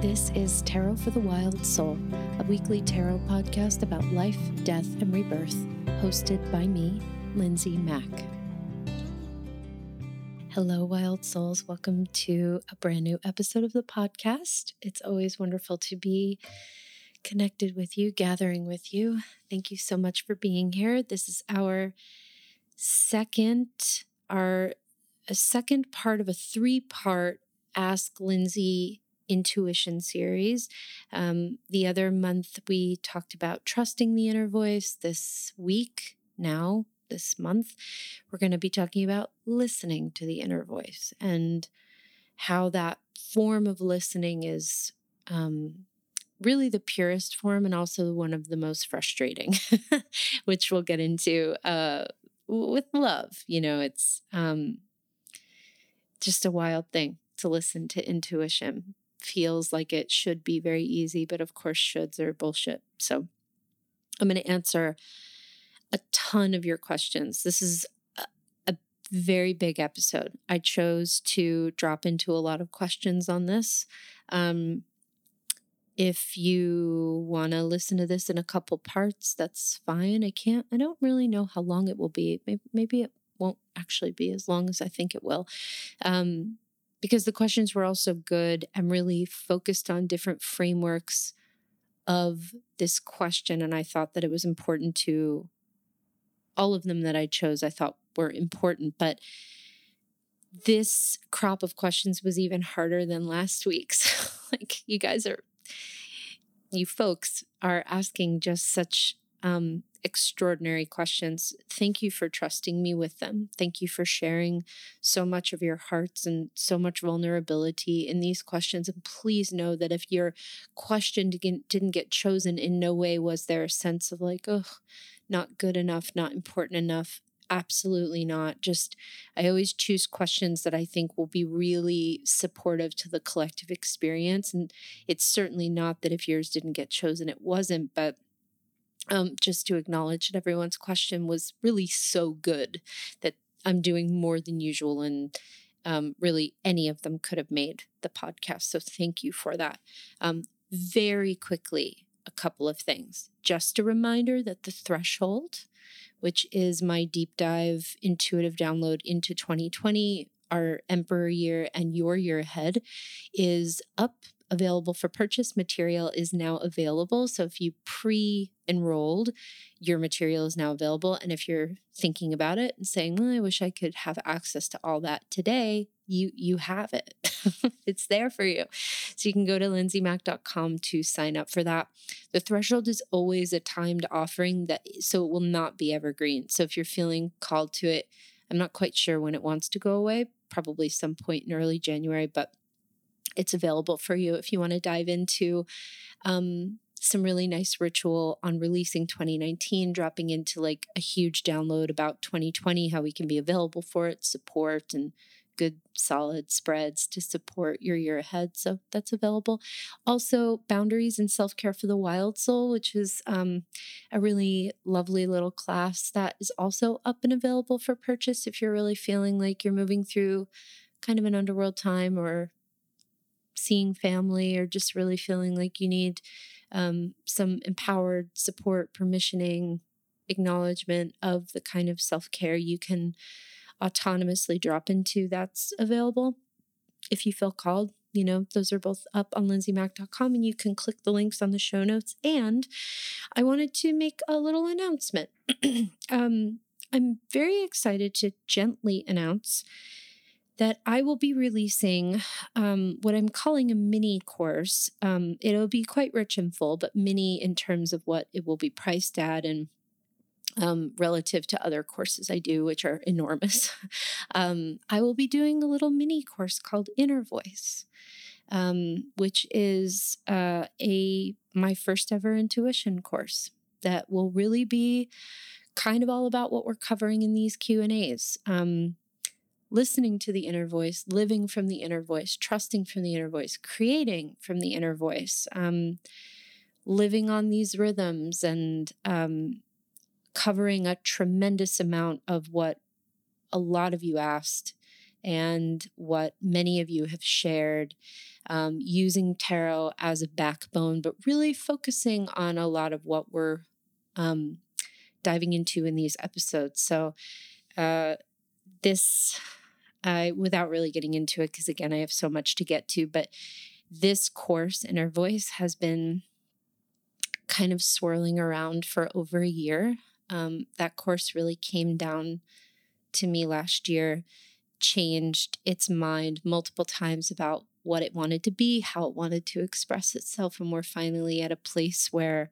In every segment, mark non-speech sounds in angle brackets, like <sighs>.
This is Tarot for the Wild Soul, a weekly tarot podcast about life, death, and rebirth, hosted by me, Lindsay Mack. Hello, Wild Souls. Welcome to a brand new episode of the podcast. It's always wonderful to be connected with you, gathering with you. Thank you so much for being here. This is our second, our a second part of a three part Ask Lindsay intuition series. Um, the other month, we talked about trusting the inner voice. This week, now, this month, we're going to be talking about listening to the inner voice and how that form of listening is um, really the purest form and also one of the most frustrating, <laughs> which we'll get into uh, with love. You know, it's um, just a wild thing to listen to intuition feels like it should be very easy, but of course, shoulds are bullshit. So I'm going to answer a ton of your questions. This is a, very big episode. I chose to drop into a lot of questions on this. Um, if you want to listen to this in a couple parts, that's fine. I can't, I don't really know how long it will be. Maybe, maybe it won't actually be as long as I think it will. Um, because the questions were also good and really focused on different frameworks of this question. And I thought that it was important to all of them that I chose, I thought were important. But this crop of questions was even harder than last week's. <laughs> like, you guys are, you folks are asking just such um, extraordinary questions. Thank you for trusting me with them. Thank you for sharing so much of your hearts and so much vulnerability in these questions. And please know that if your question didn't get chosen, in no way was there a sense of like, oh, not good enough, not important enough. Absolutely not. Just, I always choose questions that I think will be really supportive to the collective experience. And it's certainly not that if yours didn't get chosen, it wasn't, but um, just to acknowledge that everyone's question was really so good that I'm doing more than usual and um, really any of them could have made the podcast. So thank you for that. Um, very quickly, a couple of things. Just a reminder that the threshold, which is my deep dive intuitive download into 2020, our emperor year and your year ahead, is up available for purchase. Material is now available. So if you pre enrolled, your material is now available. And if you're thinking about it and saying, well, I wish I could have access to all that today, you you have it. <laughs> it's there for you. So you can go to lindsaymack.com to sign up for that. The threshold is always a timed offering that so it will not be evergreen. So if you're feeling called to it, I'm not quite sure when it wants to go away, probably some point in early January, but it's available for you if you want to dive into um, some really nice ritual on releasing 2019, dropping into like a huge download about 2020, how we can be available for it, support, and good solid spreads to support your year ahead. So that's available. Also, Boundaries and Self Care for the Wild Soul, which is um, a really lovely little class that is also up and available for purchase if you're really feeling like you're moving through kind of an underworld time or seeing family or just really feeling like you need um, some empowered support, permissioning, acknowledgement of the kind of self care you can autonomously drop into, that's available if you feel called. You know, those are both up on lindsaymack.com and you can click the links on the show notes. And I wanted to make a little announcement. <clears throat> um, I'm very excited to gently announce that I will be releasing um, what I'm calling a mini course. Um, it'll be quite rich and full, but mini in terms of what it will be priced at and um, relative to other courses I do, which are enormous. <laughs> Um, I will be doing a little mini course called Inner Voice, um, which is uh, a my first ever intuition course that will really be kind of all about what we're covering in these Q and A's. Um, listening to the inner voice, living from the inner voice, trusting from the inner voice, creating from the inner voice, um, living on these rhythms, and um, covering a tremendous amount of what a lot of you asked and what many of you have shared um, using tarot as a backbone, but really focusing on a lot of what we're um, diving into in these episodes. So, uh, this, I without really getting into it, because again, I have so much to get to, but this course, Inner Voice, has been kind of swirling around for over a year. Um, that course really came down to me last year, changed its mind multiple times about what it wanted to be, how it wanted to express itself. And we're finally at a place where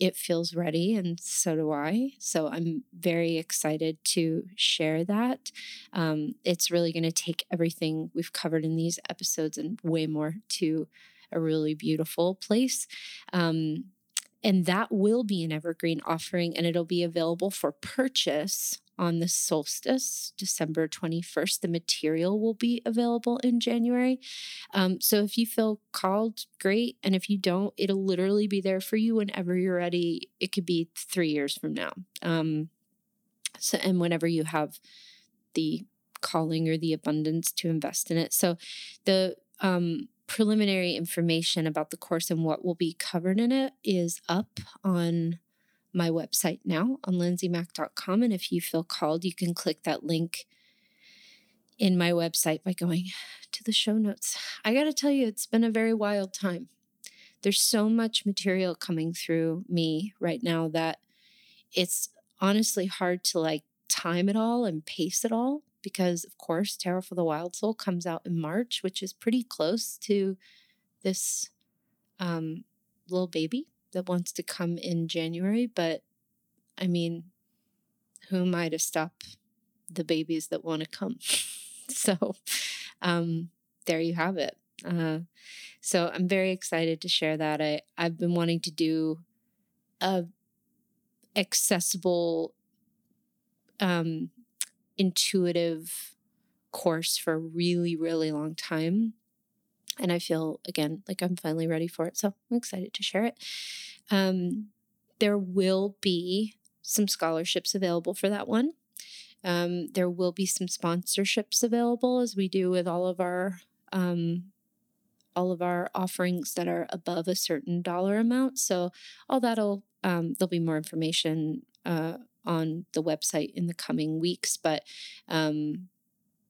it feels ready, and so do I. So I'm very excited to share that. Um, it's really going to take everything we've covered in these episodes and way more to a really beautiful place. Um, and that will be an evergreen offering, and it'll be available for purchase on the solstice, December 21st. The material will be available in January. Um, so if you feel called, great. And if you don't, it'll literally be there for you whenever you're ready. It could be three years from now. Um, so, and whenever you have the calling or the abundance to invest in it. So the um, preliminary information about the course and what will be covered in it is up on my website now on lindsaymack.com. And if you feel called, you can click that link in my website by going to the show notes. I got to tell you, it's been a very wild time. There's so much material coming through me right now that it's honestly hard to like time it all and pace it all because, of course, Tarot for the Wild Soul comes out in March, which is pretty close to this um, little baby that wants to come in January, but I mean, who am I to stop the babies that want to come? <laughs> so, um, there you have it. Uh, so I'm very excited to share that. I I've been wanting to do a accessible, um, intuitive course for a really really long time and I feel again like I'm finally ready for it. So I'm excited to share it. Um, there will be some scholarships available for that one. Um, there will be some sponsorships available as we do with all of our um, all of our offerings that are above a certain dollar amount. So all that'll um, there'll be more information uh, on the website in the coming weeks. But um,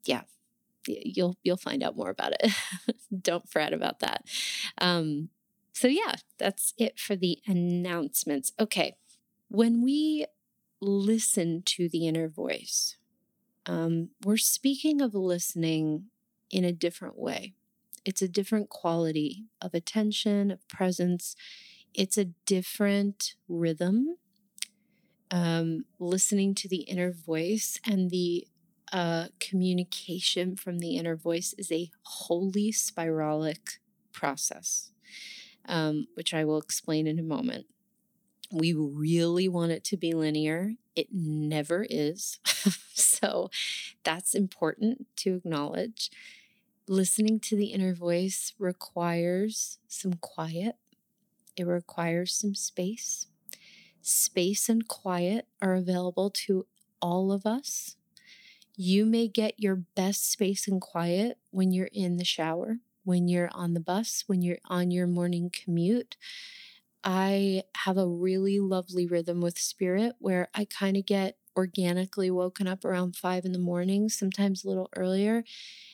yeah, you'll you'll find out more about it. <laughs> Don't fret about that. Um, so yeah, that's it for the announcements. Okay, when we listen to the inner voice, um, we're speaking of listening in a different way. It's a different quality of attention, of presence. It's a different rhythm. Um, listening to the inner voice and the uh, communication from the inner voice is a wholly spiralic process, um, which I will explain in a moment. We really want it to be linear. It never is. <laughs> so that's important to acknowledge. Listening to the inner voice requires some quiet, it requires some space. Space and quiet are available to all of us you may get your best space and quiet when you're in the shower, when you're on the bus, when you're on your morning commute. I have a really lovely rhythm with spirit where I kind of get organically woken up around five in the morning, sometimes a little earlier.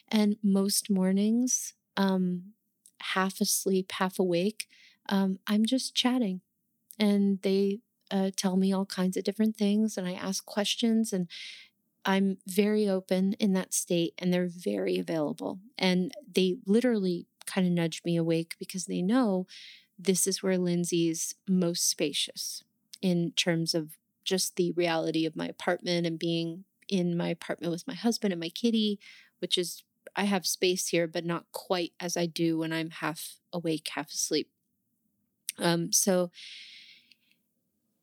And most mornings, um, half asleep, half awake, um, I'm just chatting. And they uh, tell me all kinds of different things, and I ask questions. And I'm very open in that state and they're very available. And they literally kind of nudge me awake because they know this is where Lindsay's most spacious in terms of just the reality of my apartment and being in my apartment with my husband and my kitty, which is I have space here, but not quite as I do when I'm half awake, half asleep. Um, so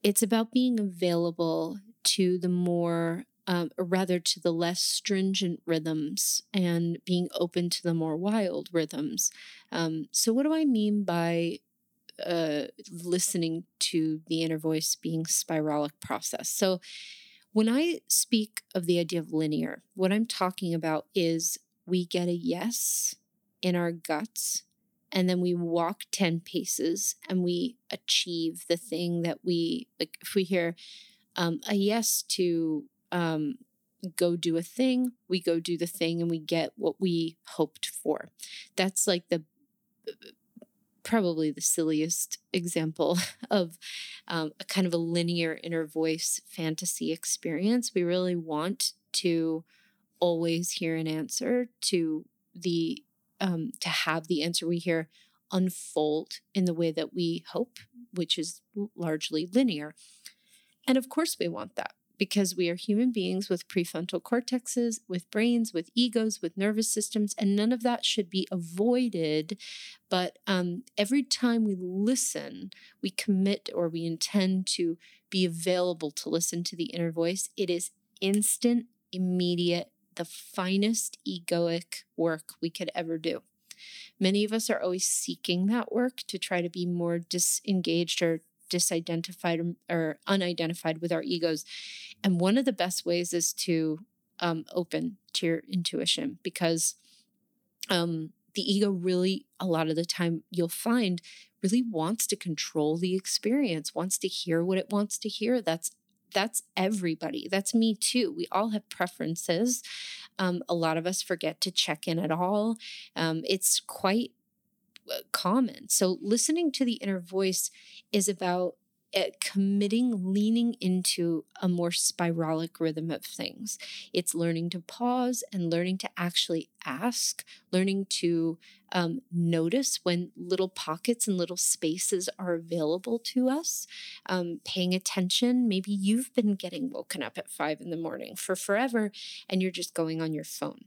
it's about being available to the more um, rather to the less stringent rhythms and being open to the more wild rhythms. Um, so, what do I mean by uh, listening to the inner voice being spiralic process? So, When I speak of the idea of linear, what I'm talking about is we get a yes in our guts and then we walk 10 paces and we achieve the thing that we like if we hear um, a yes to um, go do a thing we go do the thing and we get what we hoped for that's like the probably the silliest example <laughs> of um, a kind of a linear inner voice fantasy experience. We really want to always hear an answer to the um, to have the answer we hear unfold in the way that we hope, which is largely linear. And of course, we want that because we are human beings with prefrontal cortexes, with brains, with egos, with nervous systems, and none of that should be avoided. But um, every time we listen, we commit or we intend to be available to listen to the inner voice. It is instant, immediate, the finest egoic work we could ever do. Many of us are always seeking that work to try to be more disengaged or disidentified or, unidentified with our egos. And one of the best ways is to um, open to your intuition because um, the ego really, a lot of the time, you'll find really wants to control the experience, wants to hear what it wants to hear. That's that's everybody. That's me too. We all have preferences. Um, a lot of us forget to check in at all. Um, it's quite common. So, listening to the inner voice is about uh, committing, leaning into a more spiralic rhythm of things. It's learning to pause and learning to actually ask, learning to um, notice when little pockets and little spaces are available to us, um, paying attention. Maybe you've been getting woken up at five in the morning for forever and you're just going on your phone.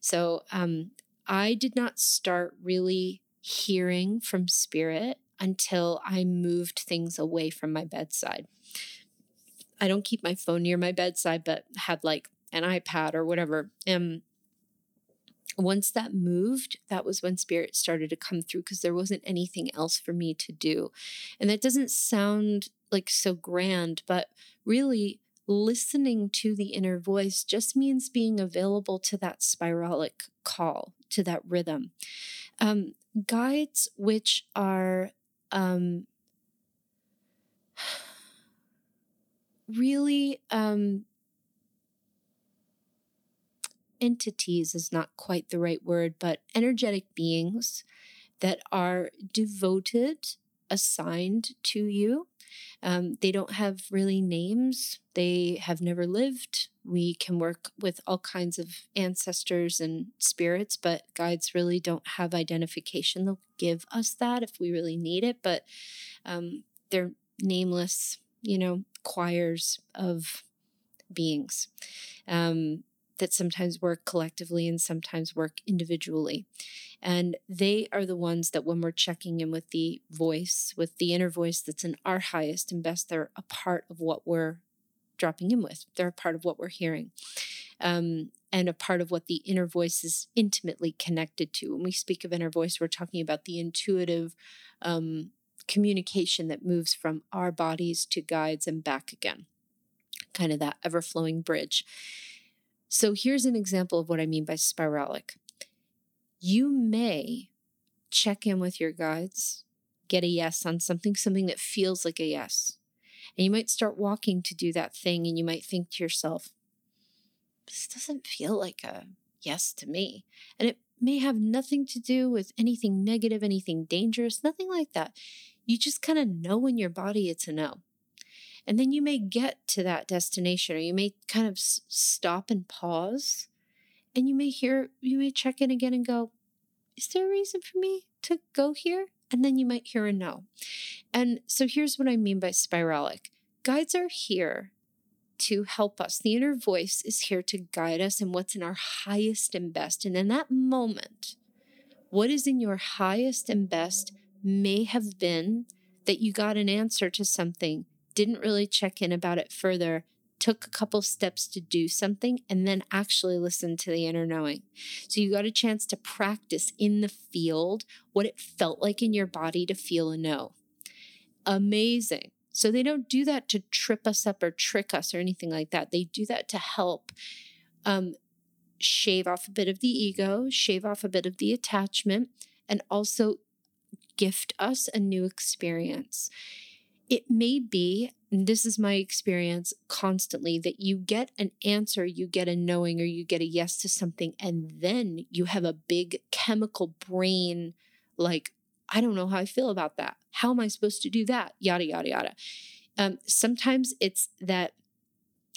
So, um, I did not start really hearing from spirit until I moved things away from my bedside. I don't keep my phone near my bedside, but had like an iPad or whatever. And once that moved, that was when spirit started to come through because there wasn't anything else for me to do. And that doesn't sound like so grand, but really, listening to the inner voice just means being available to that spiralic call, to that rhythm. Um, guides which are um, really um, entities is not quite the right word, but energetic beings that are devoted, assigned to you. Um, they don't have really names, they have never lived. We can work with all kinds of ancestors and spirits, but guides really don't have identification. They'll give us that if we really need it, but um, they're nameless, you know, choirs of beings. Um, that sometimes work collectively and sometimes work individually. And they are the ones that, when we're checking in with the voice, with the inner voice that's in our highest and best, they're a part of what we're dropping in with. They're a part of what we're hearing. Um, and a part of what the inner voice is intimately connected to. When we speak of inner voice, we're talking about the intuitive um, communication that moves from our bodies to guides and back again, kind of that ever flowing bridge. So here's an example of what I mean by spiralic. You may check in with your guides, get a yes on something, something that feels like a yes. And you might start walking to do that thing, and you might think to yourself, this doesn't feel like a yes to me. And it may have nothing to do with anything negative, anything dangerous, nothing like that. You just kind of know in your body it's a no. And then you may get to that destination, or you may kind of s- stop and pause, and you may hear, you may check in again and go, Is there a reason for me to go here? And then you might hear a no. And so here's what I mean by spiralic guides are here to help us. The inner voice is here to guide us in what's in our highest and best. And in that moment, what is in your highest and best may have been that you got an answer to something didn't really check in about it further, took a couple steps to do something, and then actually listened to the inner knowing. So you got a chance to practice in the field what it felt like in your body to feel a no. Amazing. So they don't do that to trip us up or trick us or anything like that. They do that to help um, shave off a bit of the ego, shave off a bit of the attachment, and also gift us a new experience. It may be, and this is my experience constantly, that you get an answer, you get a knowing, or you get a yes to something, and then you have a big chemical brain like, I don't know how I feel about that. How am I supposed to do that? Yada, yada, yada. Um, sometimes it's that,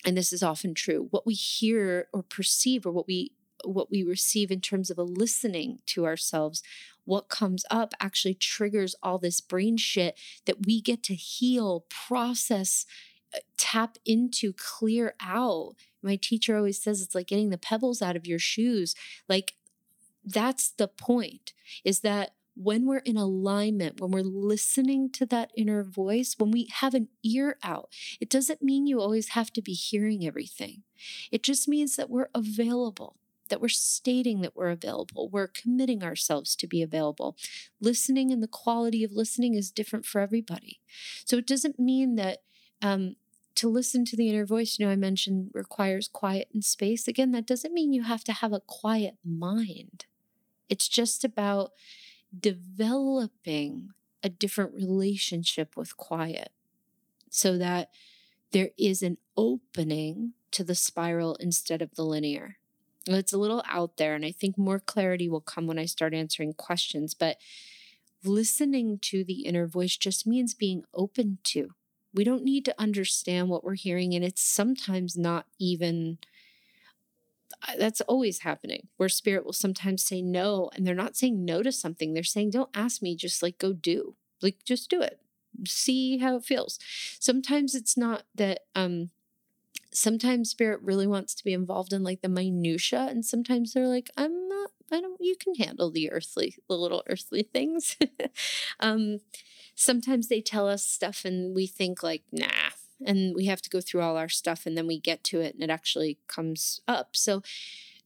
and this is often true, what we hear or perceive or what we what we receive in terms of a listening to ourselves what comes up actually triggers all this brain shit that we get to heal, process, uh, tap into, clear out. My teacher always says it's like getting the pebbles out of your shoes. Like that's the point is that when we're in alignment, when we're listening to that inner voice, when we have an ear out, it doesn't mean you always have to be hearing everything. It just means that we're available that we're stating that we're available. We're committing ourselves to be available. Listening and the quality of listening is different for everybody. So it doesn't mean that um, to listen to the inner voice, you know, I mentioned requires quiet and space. Again, that doesn't mean you have to have a quiet mind. It's just about developing a different relationship with quiet so that there is an opening to the spiral instead of the linear. It's a little out there, and I think more clarity will come when I start answering questions. But listening to the inner voice just means being open to. We don't need to understand what we're hearing, and it's sometimes not even that's always happening where spirit will sometimes say no and they're not saying no to something they're saying don't ask me just like go do like just do it see how it feels sometimes it's not that um sometimes spirit really wants to be involved in like the minutia and sometimes they're like i'm not i don't you can handle the earthly the little earthly things. <laughs> Um sometimes they tell us stuff and we think like nah and we have to go through all our stuff and then we get to it and it actually comes up. So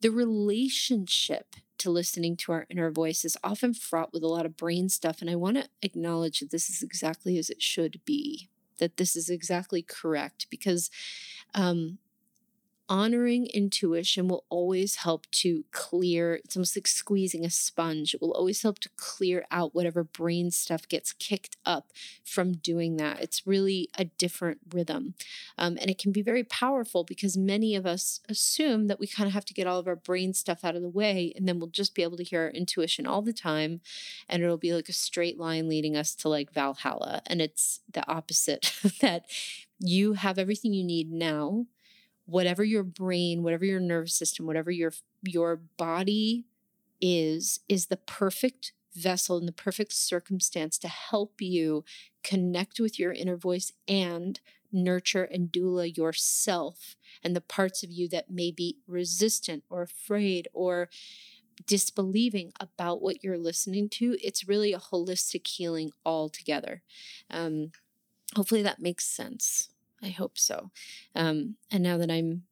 the relationship to listening to our inner voice is often fraught with a lot of brain stuff and i want to acknowledge that this is exactly as it should be that this is exactly correct because um, honoring intuition will always help to clear it's almost like squeezing a sponge it will always help to clear out whatever brain stuff gets kicked up from doing that. It's really a different rhythm um, and it can be very powerful because many of us assume that we kind of have to get all of our brain stuff out of the way and then we'll just be able to hear our intuition all the time and it'll be like a straight line leading us to like valhalla and it's the opposite <laughs> that. You have everything you need now whatever your brain, whatever your nervous system, whatever your your body is is the perfect vessel and the perfect circumstance to help you connect with your inner voice and nurture and doula yourself and the parts of you that may be resistant or afraid or disbelieving about what you're listening to. It's really a holistic healing altogether. Um, hopefully that makes sense. I hope so. Um, and now that I'm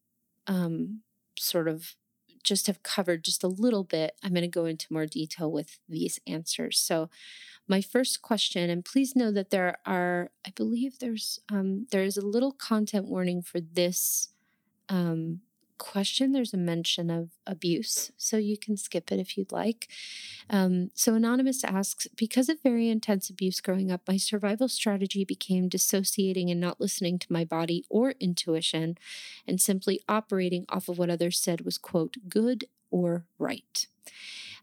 um, sort of just have covered just a little bit, I'm going to go into more detail with these answers. So, my first question, and please know that there are, I believe there's um, there is a little content warning for this um, question, there's a mention of abuse, so you can skip it if you'd like. Um, so, Anonymous asks Because of very intense abuse growing up, my survival strategy became dissociating and not listening to my body or intuition and simply operating off of what others said was, quote, good or right.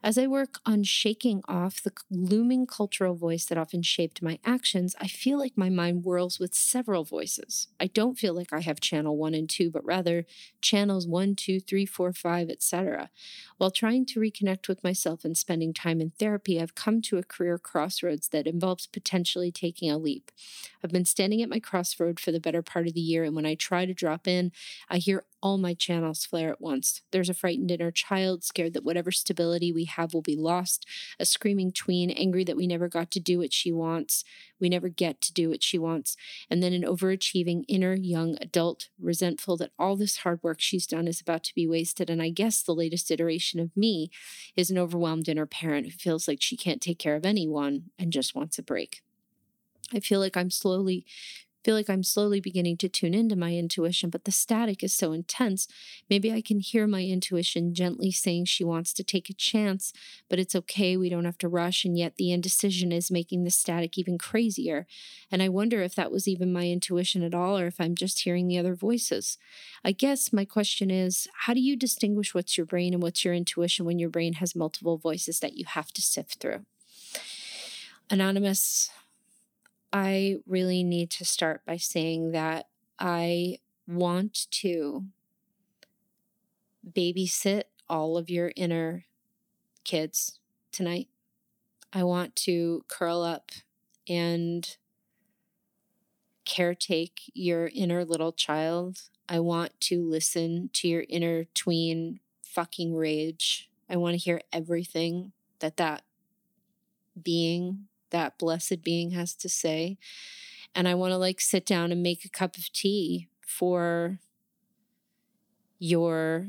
As I work on shaking off the looming cultural voice that often shaped my actions, I feel like my mind whirls with several voices. I don't feel like I have channel one and two, but rather channels one, two, three, four, five, etc. While trying to reconnect with myself and spending time in therapy, I've come to a career crossroads that involves potentially taking a leap. I've been standing at my crossroad for the better part of the year, and when I try to drop in, I hear all my channels flare at once. There's a frightened inner child, scared that whatever stability we have will be lost, a screaming tween, angry that we never got to do what she wants, we never get to do what she wants, and then an overachieving inner young adult, resentful that all this hard work she's done is about to be wasted. And I guess the latest iteration of me is an overwhelmed inner parent who feels like she can't take care of anyone and just wants a break. I feel like I'm slowly feel like I'm slowly beginning to tune into my intuition, but the static is so intense. Maybe I can hear my intuition gently saying she wants to take a chance, but it's okay. We don't have to rush. And yet the indecision is making the static even crazier. And I wonder if that was even my intuition at all, or if I'm just hearing the other voices. I guess my question is how do you distinguish what's your brain and what's your intuition when your brain has multiple voices that you have to sift through? Anonymous, I really need to start by saying that I want to babysit all of your inner kids tonight. I want to curl up and caretake your inner little child. I want to listen to your inner tween fucking rage. I want to hear everything that that being that blessed being has to say. And I want to like sit down and make a cup of tea for your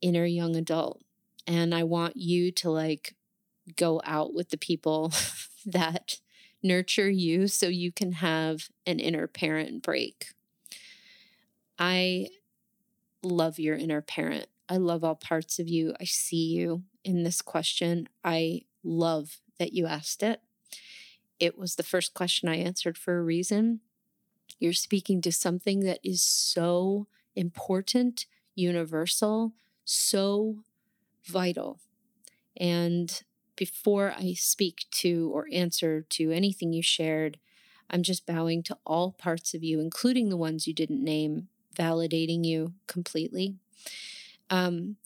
inner young adult. And I want you to like go out with the people <laughs> that nurture you so you can have an inner parent break. I love your inner parent. I love all parts of you. I see you in this question. I love that you asked it it was the first question I answered for a reason. You're speaking to something that is so important, universal, so vital. And before I speak to or answer to anything you shared, I'm just bowing to all parts of you, including the ones you didn't name, validating you completely. Um,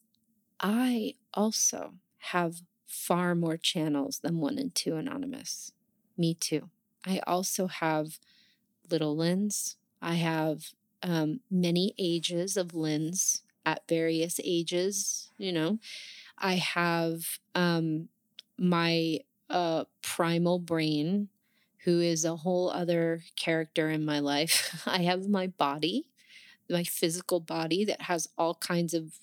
I also have far more channels than one and two anonymous. Me too. I also have little Lyns. I have um, many ages of Lyns at various ages, you know. I have um, my uh, primal brain, who is a whole other character in my life. <laughs> I have my body, my physical body that has all kinds of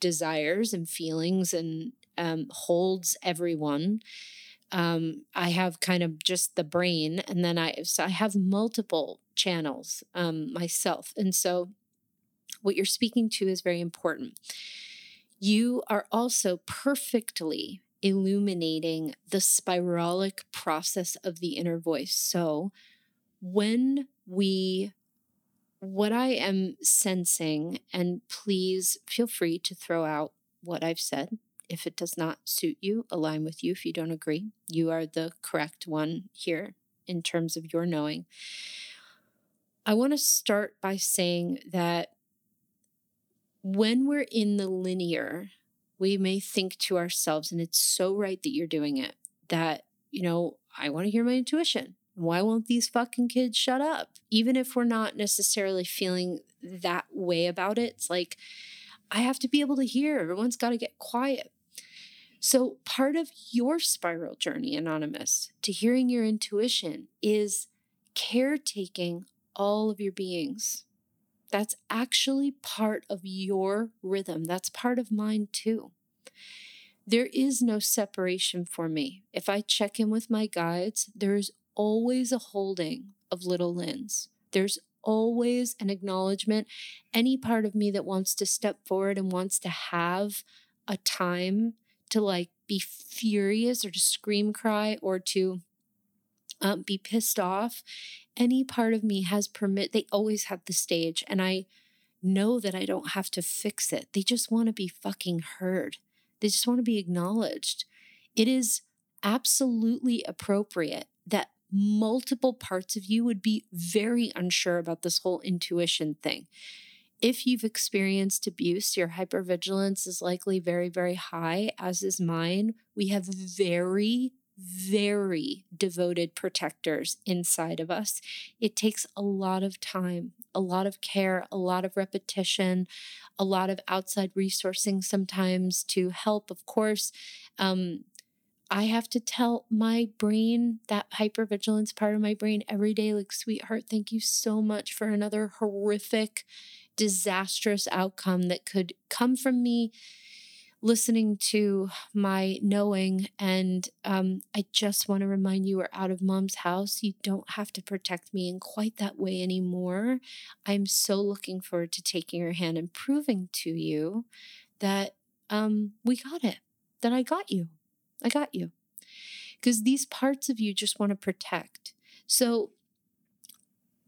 desires and feelings and um, holds everyone um, I have kind of just the brain, and then I so I have multiple channels um, myself, and so what you're speaking to is very important. You are also perfectly illuminating the spiralic process of the inner voice. So when we what I am sensing, and please feel free to throw out what I've said if it does not suit you, align with you if you don't agree. You are the correct one here in terms of your knowing. I want to start by saying that when we're in the linear, we may think to ourselves, and it's so right that you're doing it, that, you know, I want to hear my intuition. Why won't these fucking kids shut up? Even if we're not necessarily feeling that way about it, it's like, I have to be able to hear. Everyone's got to get quiet. So, part of your spiral journey, Anonymous, to hearing your intuition is caretaking all of your beings. That's actually part of your rhythm. That's part of mine too. There is no separation for me. If I check in with my guides, there is always a holding of little Lyns. There's always an acknowledgement. Any part of me that wants to step forward and wants to have a time to like be furious or to scream cry or to um, be pissed off any part of me has permit they always have the stage and i know that i don't have to fix it. They just want to be fucking heard. They just want to be acknowledged. It is absolutely appropriate that multiple parts of you would be very unsure about this whole intuition thing if you've experienced abuse, your hypervigilance is likely very, very high, as is mine. We have very, very devoted protectors inside of us. It takes a lot of time, a lot of care, a lot of repetition, a lot of outside resourcing sometimes to help, of course. Um, I have to tell my brain, that hypervigilance part of my brain every day, like, sweetheart, thank you so much for another horrific disastrous outcome that could come from me listening to my knowing. And um, I just want to remind you we're out of mom's house. You don't have to protect me in quite that way anymore. I'm so looking forward to taking your hand and proving to you that um, we got it, that I got you. I got you. Because these parts of you just want to protect. So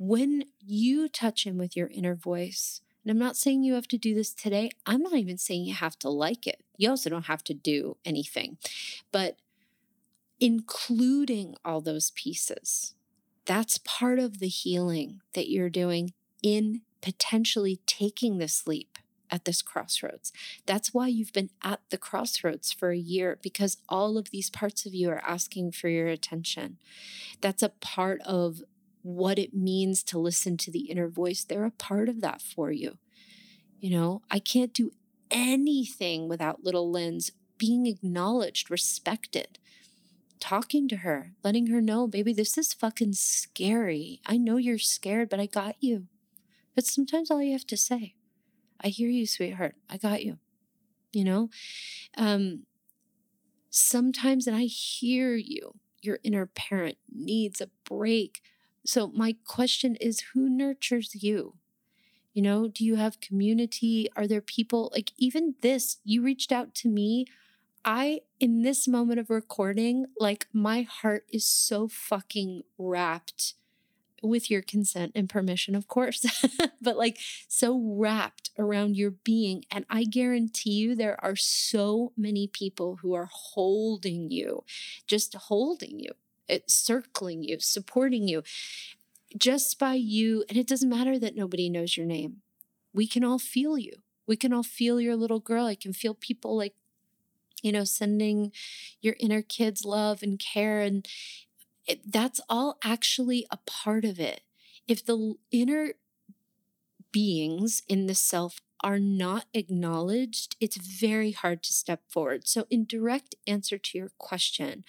when you touch him with your inner voice, and I'm not saying you have to do this today. I'm not even saying you have to like it. You also don't have to do anything. But including all those pieces, that's part of the healing that you're doing in potentially taking this leap at this crossroads. That's why you've been at the crossroads for a year because all of these parts of you are asking for your attention. That's a part of what it means to listen to the inner voice, they're a part of that for you. You know, I can't do anything without little Lynn's being acknowledged, respected, talking to her, letting her know, baby, this is fucking scary. I know you're scared, but I got you. That's sometimes all you have to say. I hear you, sweetheart. I got you. You know? Um, sometimes, and I hear you, your inner parent needs a break so, my question is who nurtures you? You know, do you have community? Are there people like even this? You reached out to me. I, in this moment of recording, like my heart is so fucking wrapped with your consent and permission, of course, <laughs> but like so wrapped around your being. And I guarantee you, there are so many people who are holding you, just holding you Uh, circling you, supporting you just by you. And it doesn't matter that nobody knows your name. We can all feel you. We can all feel your little girl. I can feel people like, you know, sending your inner kids love and care. And it, that's all actually a part of it. If the inner beings in the self are not acknowledged, it's very hard to step forward. So, in direct answer to your question,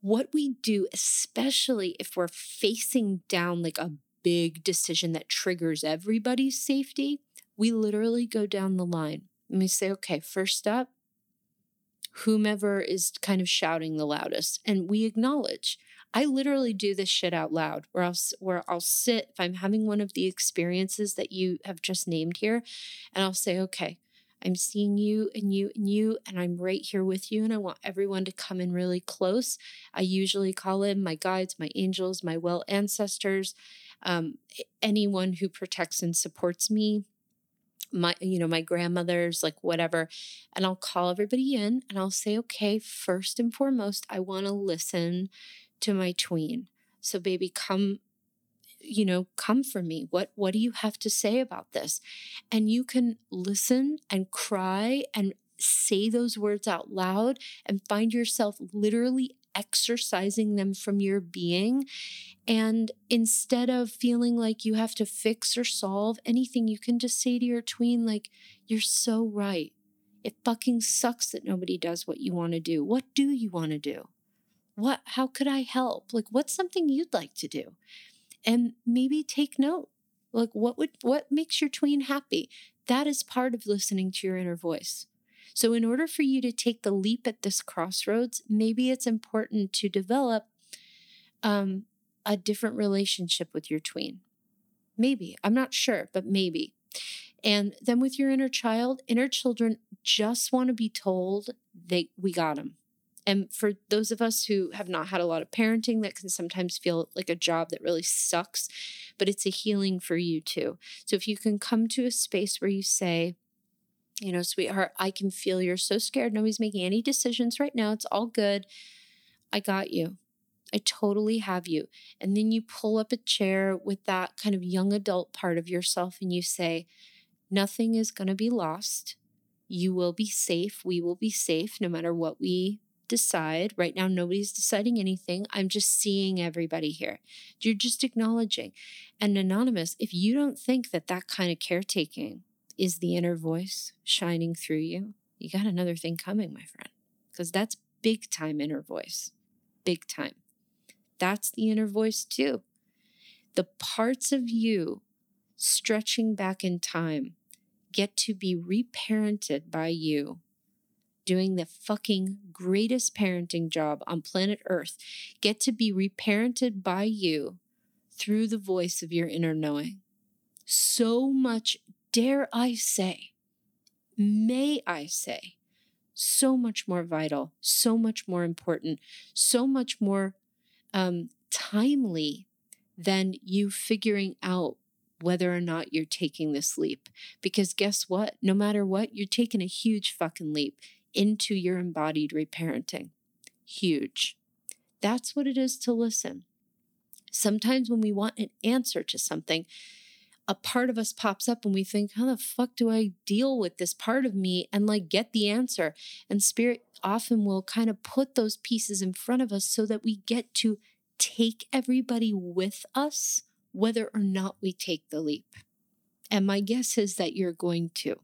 what we do, especially if we're facing down like a big decision that triggers everybody's safety, we literally go down the line and we say, okay, first up, whomever is kind of shouting the loudest, and we acknowledge. I literally do this shit out loud where I'll where I'll sit if I'm having one of the experiences that you have just named here and I'll say okay I'm seeing you and you and you, and I'm right here with you. And I want everyone to come in really close. I usually call in my guides, my angels, my well ancestors, um, anyone who protects and supports me my you know my grandmothers like whatever and i'll call everybody in and i'll say okay first and foremost i want to listen to my tween so baby come you know come from me? What what do you have to say about this? And you can listen and cry and say those words out loud and find yourself literally exercising them from your being. And instead of feeling like you have to fix or solve anything you can just say to your tween like you're so right. It fucking sucks that nobody does what you want to do. What do you want to do? What how could i help? Like what's something you'd like to do and maybe take note. Like what would what makes your tween happy? That is part of listening to your inner voice. So in order for you to take the leap at this crossroads, maybe it's important to develop um, a different relationship with your tween. Maybe. I'm not sure, but maybe. And then with your inner child, inner children just want to be told they we got them. And for those of us who have not had a lot of parenting, that can sometimes feel like a job that really sucks, but it's a healing for you too. So if you can come to a space where you say, you know, sweetheart, I can feel you're so scared. Nobody's making any decisions right now. It's all good. I got you. I totally have you. And then you pull up a chair with that kind of young adult part of yourself and you say, Nothing is going to be lost. You will be safe. We will be safe no matter what we decide. Right now, nobody's deciding anything. I'm just seeing everybody here. You're just acknowledging. And anonymous, if you don't think that that kind of caretaking is the inner voice shining through you, you got another thing coming, my friend, because that's big time inner voice. Big time. That's the inner voice, too. The parts of you stretching back in time get to be reparented by you doing the fucking greatest parenting job on planet Earth get to be reparented by you through the voice of your inner knowing. So much, dare I say, may I say, so much more vital, so much more important, so much more um, timely than you figuring out whether or not you're taking this leap. Because guess what? No matter what, you're taking a huge fucking leap into your embodied reparenting. Huge. That's what it is to listen. Sometimes when we want an answer to something, a part of us pops up and we think, how the fuck do I deal with this part of me and like get the answer? And spirit often will kind of put those pieces in front of us so that we get to take everybody with us, whether or not we take the leap. And my guess is that you're going to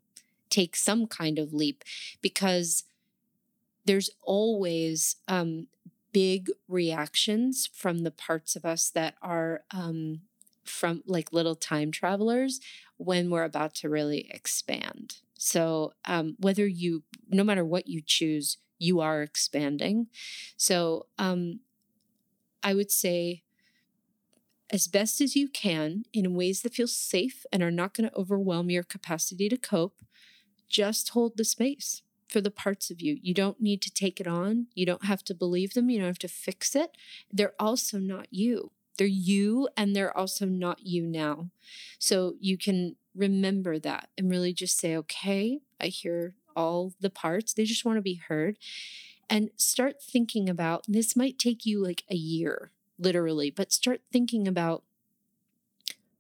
take some kind of leap because there's always um, big reactions from the parts of us that are um, from like little time travelers when we're about to really expand. So, um, whether you, no matter what you choose, you are expanding. So, um, I would say, as best as you can, in ways that feel safe and are not going to overwhelm your capacity to cope, just hold the space for the parts of you. You don't need to take it on. You don't have to believe them. You don't have to fix it. They're also not you. They're you and they're also not you now. So you can remember that and really just say, okay, I hear all the parts. They just want to be heard. And start thinking about this might take you like a year, literally, but start thinking about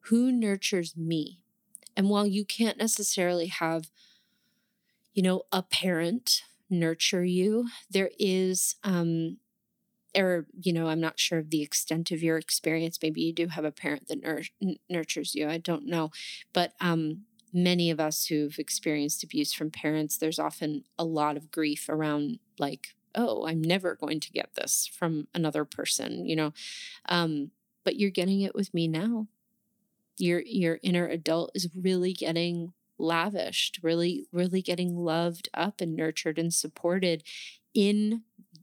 who nurtures me. And while you can't necessarily have, you know, a parent nurture you, there is um, or you know i'm not sure of the extent of your experience maybe you do have a parent that nur- nurtures you i don't know but um, many of us who've experienced abuse from parents there's often a lot of grief around like oh i'm never going to get this from another person you know um, but you're getting it with me now. Your your inner adult is really getting lavished really really getting loved up and nurtured and supported in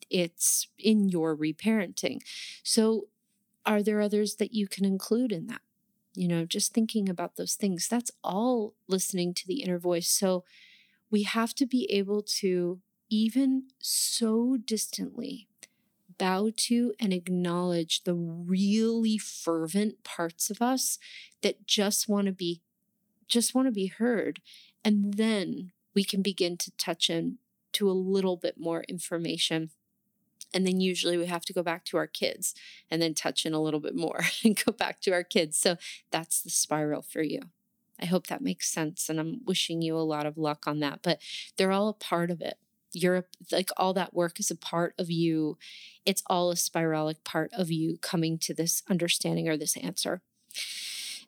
it's in your reparenting. So, are there others that you can include in that? You know, just thinking about those things. That's all listening to the inner voice. So, we have to be able to, even so distantly, bow to and acknowledge the really fervent parts of us that just want to be just want to be heard and then we can begin to touch in to a little bit more information and then usually we have to go back to our kids and then touch in a little bit more <laughs> and go back to our kids. So that's the spiral for you. I hope that makes sense. And I'm wishing you a lot of luck on that. But they're all a part of it. You're like all that work is a part of you. It's all a spiralic part of you coming to this understanding or this answer.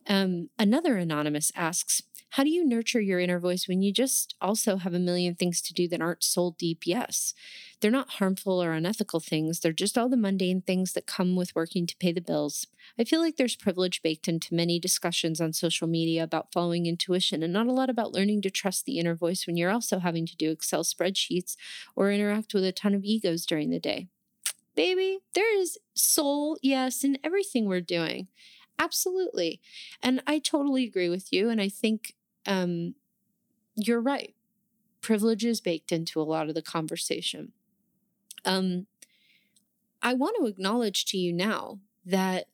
Um, another anonymous asks, how do you nurture your inner voice when you just also have a million things to do that aren't soul deep yes? They're not harmful or unethical things, they're just all the mundane things that come with working to pay the bills. I feel like there's privilege baked into many discussions on social media about following intuition and not a lot about learning to trust the inner voice when you're also having to do Excel spreadsheets or interact with a ton of egos during the day. Baby, there is soul, yes, in everything we're doing. Absolutely. And I totally agree with you. And I think um, you're right. Privilege is baked into a lot of the conversation. Um, I want to acknowledge to you now that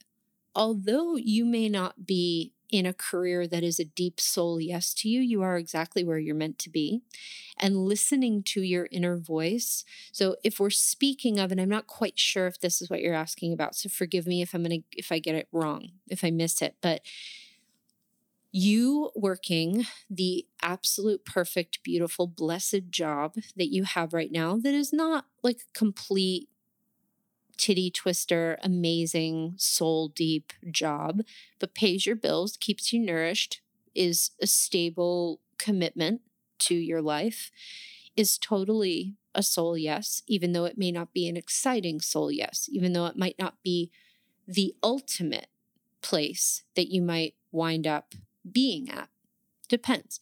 although you may not be in a career that is a deep soul yes to you, you are exactly where you're meant to be. And listening to your inner voice. So if we're speaking of, and I'm not quite sure if this is what you're asking about, so forgive me if I'm gonna if I get it wrong, if I miss it, but you working the absolute perfect, beautiful, blessed job that you have right now that is not like complete titty twister, amazing, soul deep job, but pays your bills, keeps you nourished, is a stable commitment to your life, is totally a soul yes, even though it may not be an exciting soul yes, even though it might not be the ultimate place that you might wind up being at. Depends.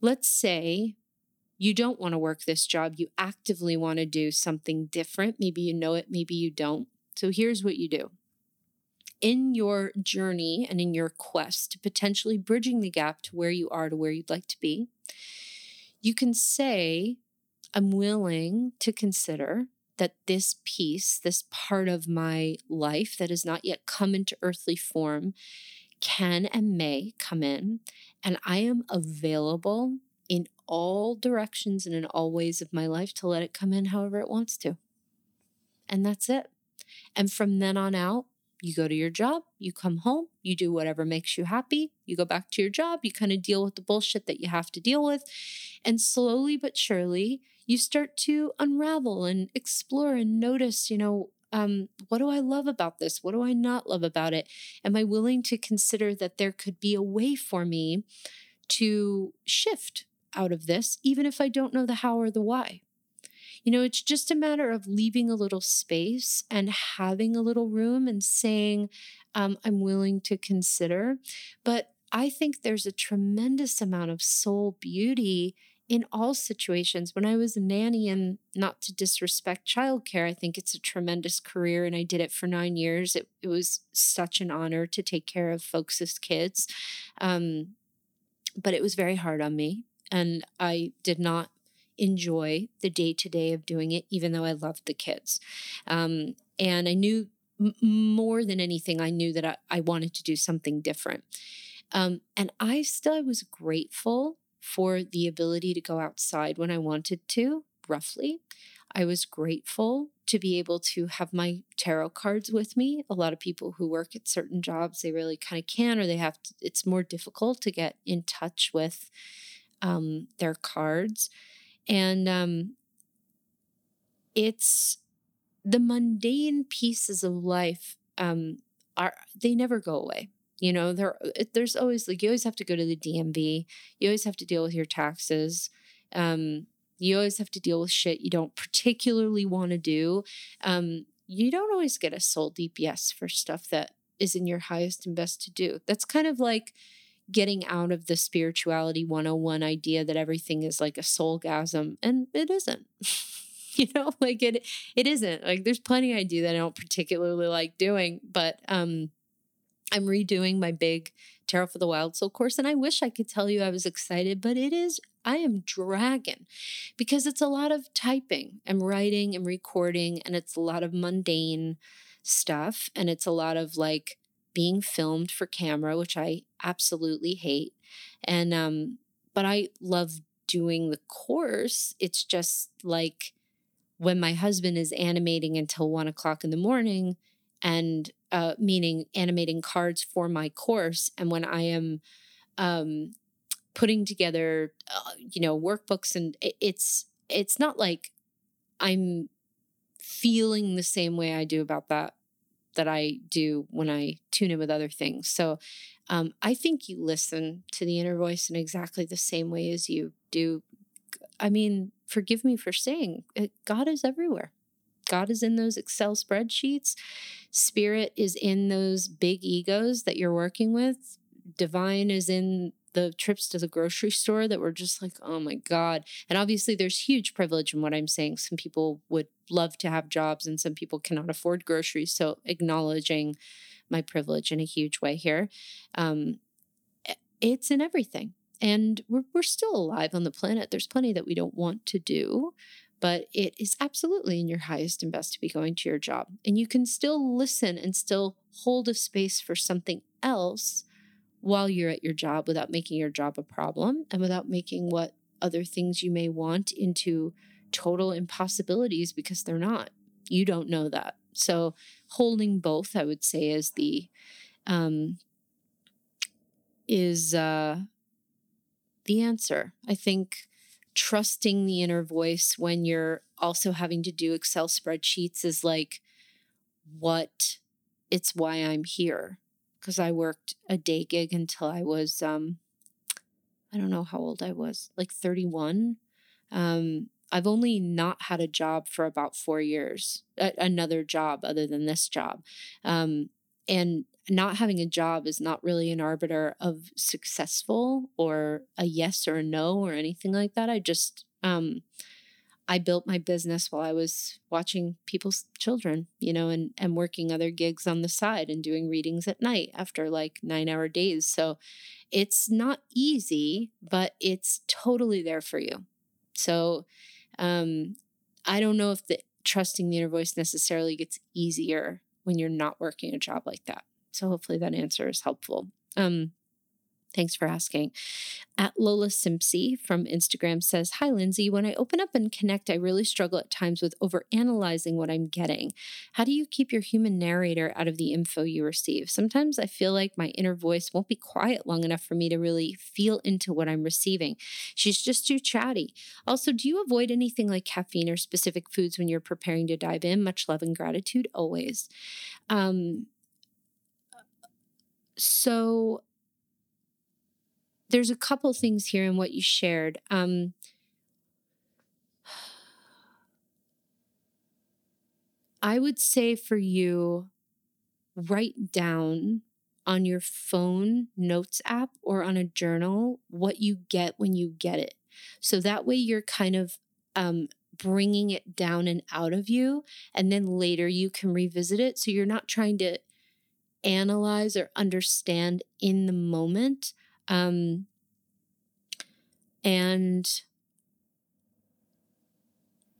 Let's say you don't want to work this job. You actively want to do something different. Maybe you know it, maybe you don't. So here's what you do. In your journey and in your quest to potentially bridging the gap to where you are to where you'd like to be, you can say, I'm willing to consider that this piece, this part of my life that has not yet come into earthly form, can and may come in, and I am available in all directions and in all ways of my life to let it come in however it wants to. And that's it. And from then on out, you go to your job, you come home, you do whatever makes you happy, you go back to your job, you kind of deal with the bullshit that you have to deal with. And slowly but surely, you start to unravel and explore and notice, you know, um, what do I love about this? What do I not love about it? Am I willing to consider that there could be a way for me to shift out of this, even if I don't know the how or the why. You know, it's just a matter of leaving a little space and having a little room and saying, um, I'm willing to consider. But I think there's a tremendous amount of soul beauty in all situations. When I was a nanny, and not to disrespect childcare, I think it's a tremendous career, and I did it for nine years. It, it was such an honor to take care of folks' kids. Um, but it was very hard on me and I did not enjoy the day to day of doing it, even though I loved the kids. Um, and I knew m- more than anything, I knew that I, I wanted to do something different. Um, and I still was grateful for the ability to go outside when I wanted to, roughly. I was grateful to be able to have my tarot cards with me. A lot of people who work at certain jobs, they really kind of can, or they have to, it's more difficult to get in touch with um, their cards. And um, it's the mundane pieces of life um, are they never go away. You know, there there's always like you always have to go to the DMV. You always have to deal with your taxes. Um, you always have to deal with shit you don't particularly want to do. Um, you don't always get a soul deep yes for stuff that is in your highest and best to do. That's kind of like getting out of the spirituality 101 idea that everything is like a soulgasm and it isn't. <laughs> You know like it it isn't. Like there's plenty i do that i don't particularly like doing but um i'm redoing my big tarot for the wild soul course and i wish i could tell you i was excited but it is i am dragging because it's a lot of typing. And writing and recording and it's a lot of mundane stuff and it's a lot of like being filmed for camera, which I absolutely hate. And, um, but I love doing the course. It's just like when my husband is animating until one o'clock in the morning and, uh, meaning animating cards for my course. And when I am, um, putting together, uh, you know, workbooks and it, it's, it's not like I'm feeling the same way I do about that that I do when I tune in with other things. So um, I think you listen to the inner voice in exactly the same way as you do. I mean, forgive me for saying it, God is everywhere. God is in those Excel spreadsheets. Spirit is in those big egos that you're working with. Divine is in the trips to the grocery store that were just like, oh my God. And obviously, there's huge privilege in what I'm saying. Some people would love to have jobs and some people cannot afford groceries. So, acknowledging my privilege in a huge way here. Um, it's in everything. And we're, we're still alive on the planet. There's plenty that we don't want to do, but it is absolutely in your highest and best to be going to your job. And you can still listen and still hold a space for something else while you're at your job without making your job a problem and without making what other things you may want into total impossibilities because they're not. You don't know that. So holding both, I would say, is the um, is uh, the answer. I think trusting the inner voice when you're also having to do Excel spreadsheets is like what it's why I'm here because I worked a day gig until I was, um, I don't know how old I was, like 31. Um, I've only not had a job for about four years, a- another job other than this job. Um, and not having a job is not really an arbiter of successful or a yes or a no or anything like that. I just, Um, I built my business while I was watching people's children, you know, and, and working other gigs on the side and doing readings at night after like nine hour days. So it's not easy, but it's totally there for you. So um, I don't know if the trusting the inner voice necessarily gets easier when you're not working a job like that. So hopefully that answer is helpful. Um, Thanks for asking. At Lola Simpsey from Instagram says, Hi, Lindsay. When I open up and connect, I really struggle at times with overanalyzing what I'm getting. How do you keep your human narrator out of the info you receive? Sometimes I feel like my inner voice won't be quiet long enough for me to really feel into what I'm receiving. She's just too chatty. Also, do you avoid anything like caffeine or specific foods when you're preparing to dive in? Much love and gratitude always. Um, so there's a couple things here in what you shared. Um, I would say for you, write down on your phone notes app or on a journal what you get when you get it. So that way you're kind of um, bringing it down and out of you. And then later you can revisit it. So you're not trying to analyze or understand in the moment. Um, and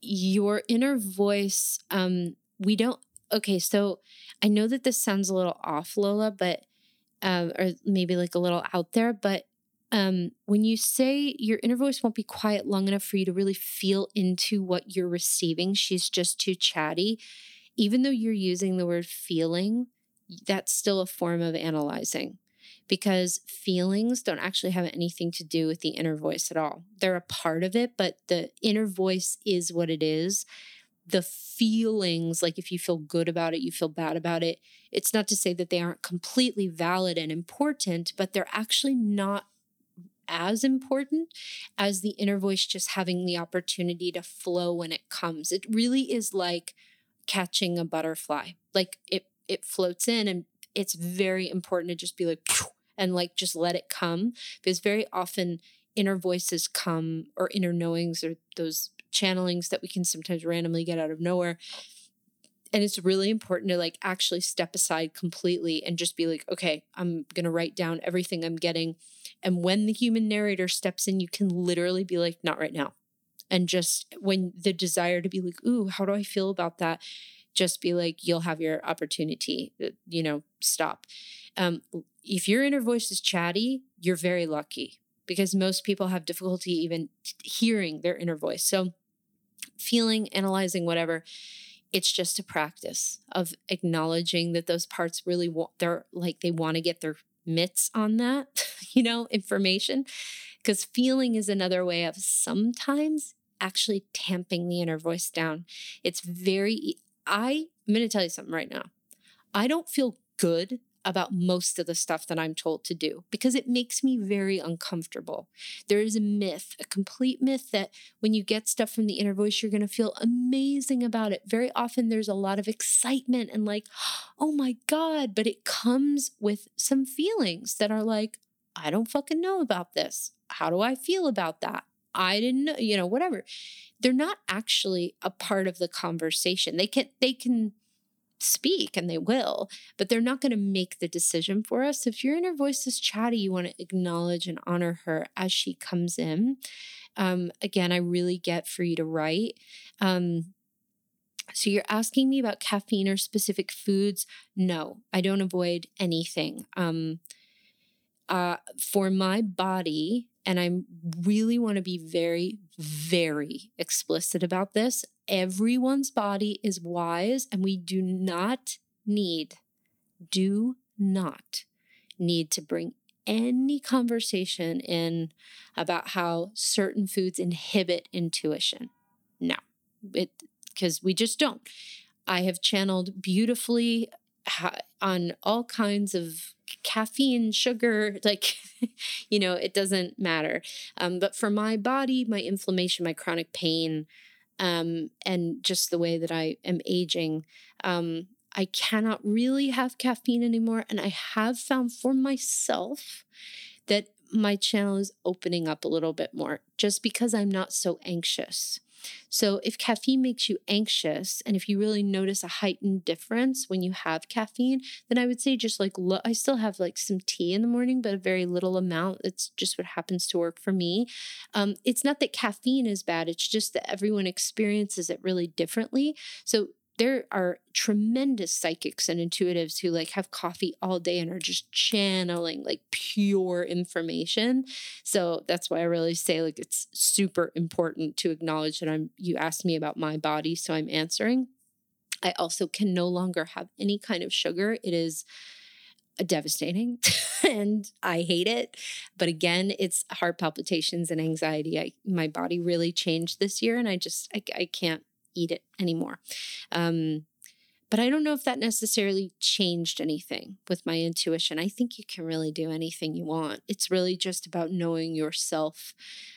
your inner voice, um, we don't, okay, so I know that this sounds a little off, Lola, but, um, or maybe like a little out there, but um, when you say your inner voice won't be quiet long enough for you to really feel into what you're receiving, she's just too chatty. Even though you're using the word feeling, that's still a form of analyzing because feelings don't actually have anything to do with the inner voice at all. They're a part of it, but the inner voice is what it is. The feelings, like if you feel good about it, you feel bad about it, it's not to say that they aren't completely valid and important, but they're actually not as important as the inner voice just having the opportunity to flow when it comes. It really is like catching a butterfly. Like it it floats in and it's very important to just be like and like just let it come because very often inner voices come or inner knowings or those channelings that we can sometimes randomly get out of nowhere. And it's really important to like actually step aside completely and just be like okay i'm going to write down everything i'm getting and when the human narrator steps in you can literally be like not right now and just when the desire to be like ooh how do i feel about that just be like you'll have your opportunity uh, you know stop. Um, if your inner voice is chatty you're very lucky because most people have difficulty even hearing their inner voice. So feeling analyzing whatever it's just a practice of acknowledging that those parts really want they're like they want to get their mitts on that <laughs> you know information because feeling is another way of sometimes actually tamping the inner voice down. It's very I, I'm going to tell you something right now. I don't feel good about most of the stuff that I'm told to do because it makes me very uncomfortable. There is a myth, a complete myth that when you get stuff from the inner voice, you're going to feel amazing about it. Very often there's a lot of excitement and like, <gasps> oh my God, but it comes with some feelings that are like, I don't fucking know about this. How do I feel about that? I didn't know, you know, whatever. They're not actually a part of the conversation. They can they can speak and they will, but they're not going to make the decision for us. If your inner voice is chatty, you want to acknowledge and honor her as she comes in. Um, again, I really get for you to write. Um, so you're asking me about caffeine or specific foods? No, I don't avoid anything. Um, uh, for my body, and I really want to be very, very explicit about this. Everyone's body is wise, and we do not need, do not need to bring any conversation in about how certain foods inhibit intuition. No, it because we just don't. I have channeled beautifully on all kinds of caffeine, sugar, <laughs> like, you know, it doesn't matter. Um, but for my body, my inflammation, my chronic pain, um, and just the way that I am aging, um, I cannot really have caffeine anymore. And I have found for myself that my channel is opening up a little bit more just because I'm not so anxious. So, if caffeine makes you anxious, and if you really notice a heightened difference when you have caffeine, then I would say just like, lo- I still have like some tea in the morning, but a very little amount. It's just what happens to work for me. Um, it's not that caffeine is bad, it's just that everyone experiences it really differently. So, there are tremendous psychics and intuitives who like have coffee all day and are just channeling like pure information. So that's why I really say like it's super important to acknowledge that I'm you asked me about my body, so I'm answering. I also can no longer have any kind of sugar. It is devastating <laughs> and I hate it. But again, it's heart palpitations and anxiety. I my body really changed this year and I just I, I can't eat it anymore. Um, but I don't know if that necessarily changed anything with my intuition. I think you can really do anything you want. It's really just about knowing yourself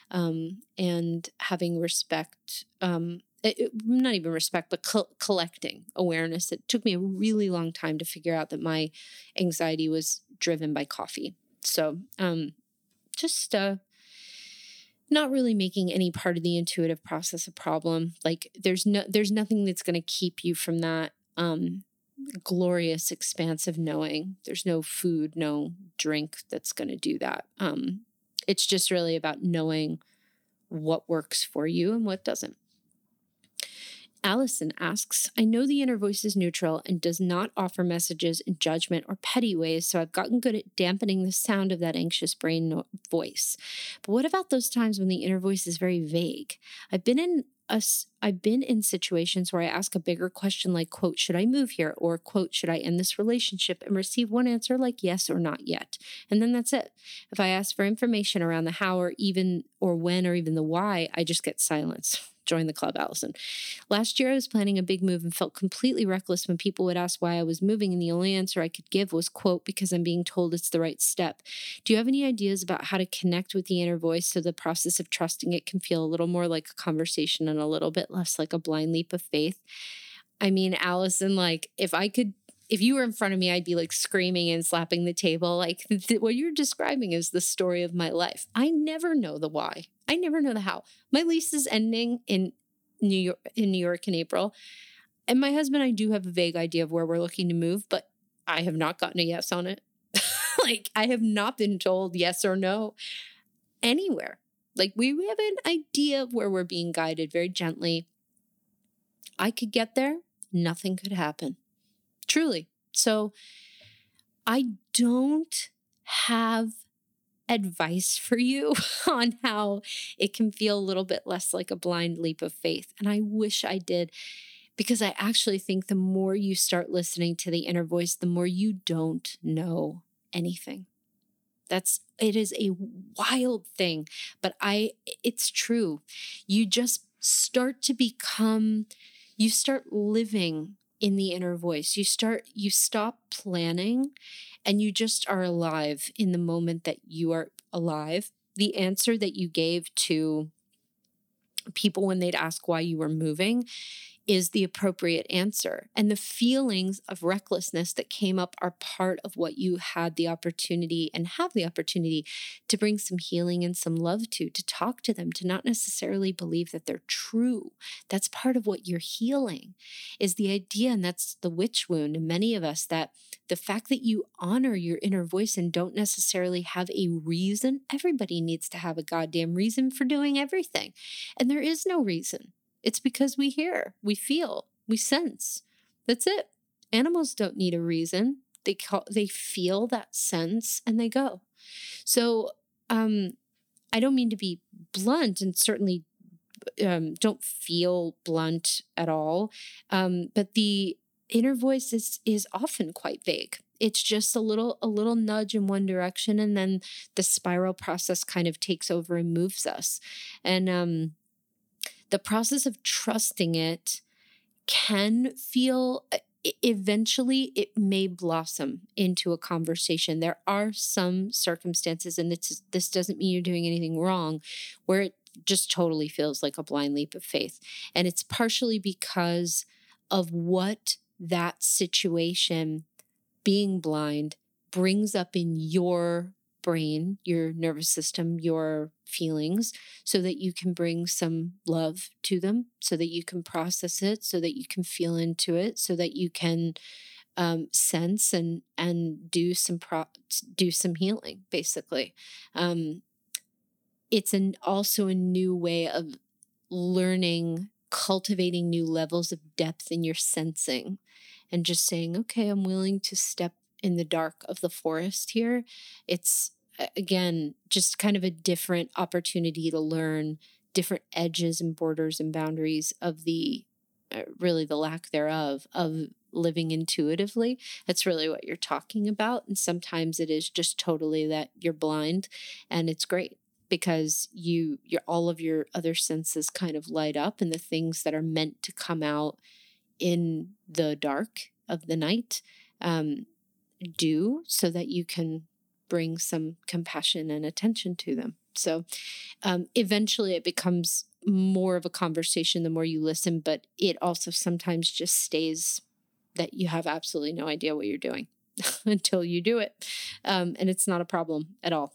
um, and having respect. Um, it, it, not even respect, but co- collecting awareness. It took me a really long time to figure out that my anxiety was driven by coffee. So, um, just uh, not really making any part of the intuitive process a problem. Like there's no there's nothing that's going to keep you from that um glorious expanse of knowing. There's no food, no drink that's going to do that. Um it's just really about knowing what works for you and what doesn't. Allison asks, I know the inner voice is neutral and does not offer messages in judgment or petty ways, so I've gotten good at dampening the sound of that anxious brain no- voice. But what about those times when the inner voice is very vague? I've been in a, I've been in situations where I ask a bigger question like, quote, should I move here? Or, quote, should I end this relationship? And receive one answer like yes or not yet. And then that's it. If I ask for information around the how or even or when or even the why, I just get silence <laughs> join the club, Allison. Last year, I was planning a big move and felt completely reckless when people would ask why I was moving, and the only answer I could give was, quote, because I'm being told it's the right step. Do you have any ideas about how to connect with the inner voice so the process of trusting it can feel a little more like a conversation and a little bit less like a blind leap of faith? I mean, Allison, like, if I could if you were in front of me, I'd be like screaming and slapping the table. Like th- what you're describing is the story of my life. I never know the why. I never know the how. My lease is ending in New York in New York in April. And my husband, I do have a vague idea of where we're looking to move, but I have not gotten a yes on it. <laughs> like I have not been told yes or no anywhere. Like we have an idea of where we're being guided very gently. I could get there, nothing could happen. Truly. So I don't have advice for you <laughs> on how it can feel a little bit less like a blind leap of faith. And I wish I did because I actually think the more you start listening to the inner voice, the more you don't know anything. That's it is a wild thing, but I it's true. You just start to become you start living in the inner voice. You start you stop planning and you just are alive in the moment that you are alive. The answer that you gave to people when they'd ask why you were moving is the appropriate answer. And the feelings of recklessness that came up are part of what you had the opportunity and have the opportunity to bring some healing and some love to, to talk to them, to not necessarily believe that they're true. That's part of what you're healing, is the idea, and that's the witch wound in many of us, that the fact that you honor your inner voice and don't necessarily have a reason, everybody needs to have a goddamn reason for doing everything. And there is no reason. It's because we hear, we feel, we sense. That's it. Animals don't need a reason. They call, they feel that sense and they go. So um, I don't mean to be blunt, and certainly um, don't feel blunt at all. Um, but the inner voice is is often quite vague. It's just a little a little nudge in one direction, and then the spiral process kind of takes over and moves us. And um, the process of trusting it can feel uh, eventually it may blossom into a conversation. There are some circumstances and this doesn't mean you're doing anything wrong where it just totally feels like a blind leap of faith. And it's partially because of what that situation being blind brings up in your brain, your nervous system, your feelings, so that you can bring some love to them, so that you can process it, so that you can feel into it, so that you can um, sense and and do some pro- do some healing. Basically, um, it's an also a new way of learning, cultivating new levels of depth in your sensing, and just saying, okay, I'm willing to step in the dark of the forest here. It's again just kind of a different opportunity to learn different edges and borders and boundaries of the uh, really the lack thereof of living intuitively that's really what you're talking about and sometimes it is just totally that you're blind and it's great because you your all of your other senses kind of light up and the things that are meant to come out in the dark of the night um, do so that you can bring some compassion and attention to them. So um, eventually it becomes more of a conversation the more you listen, but it also sometimes just stays that you have absolutely no idea what you're doing <laughs> until you do it. Um, and it's not a problem at all.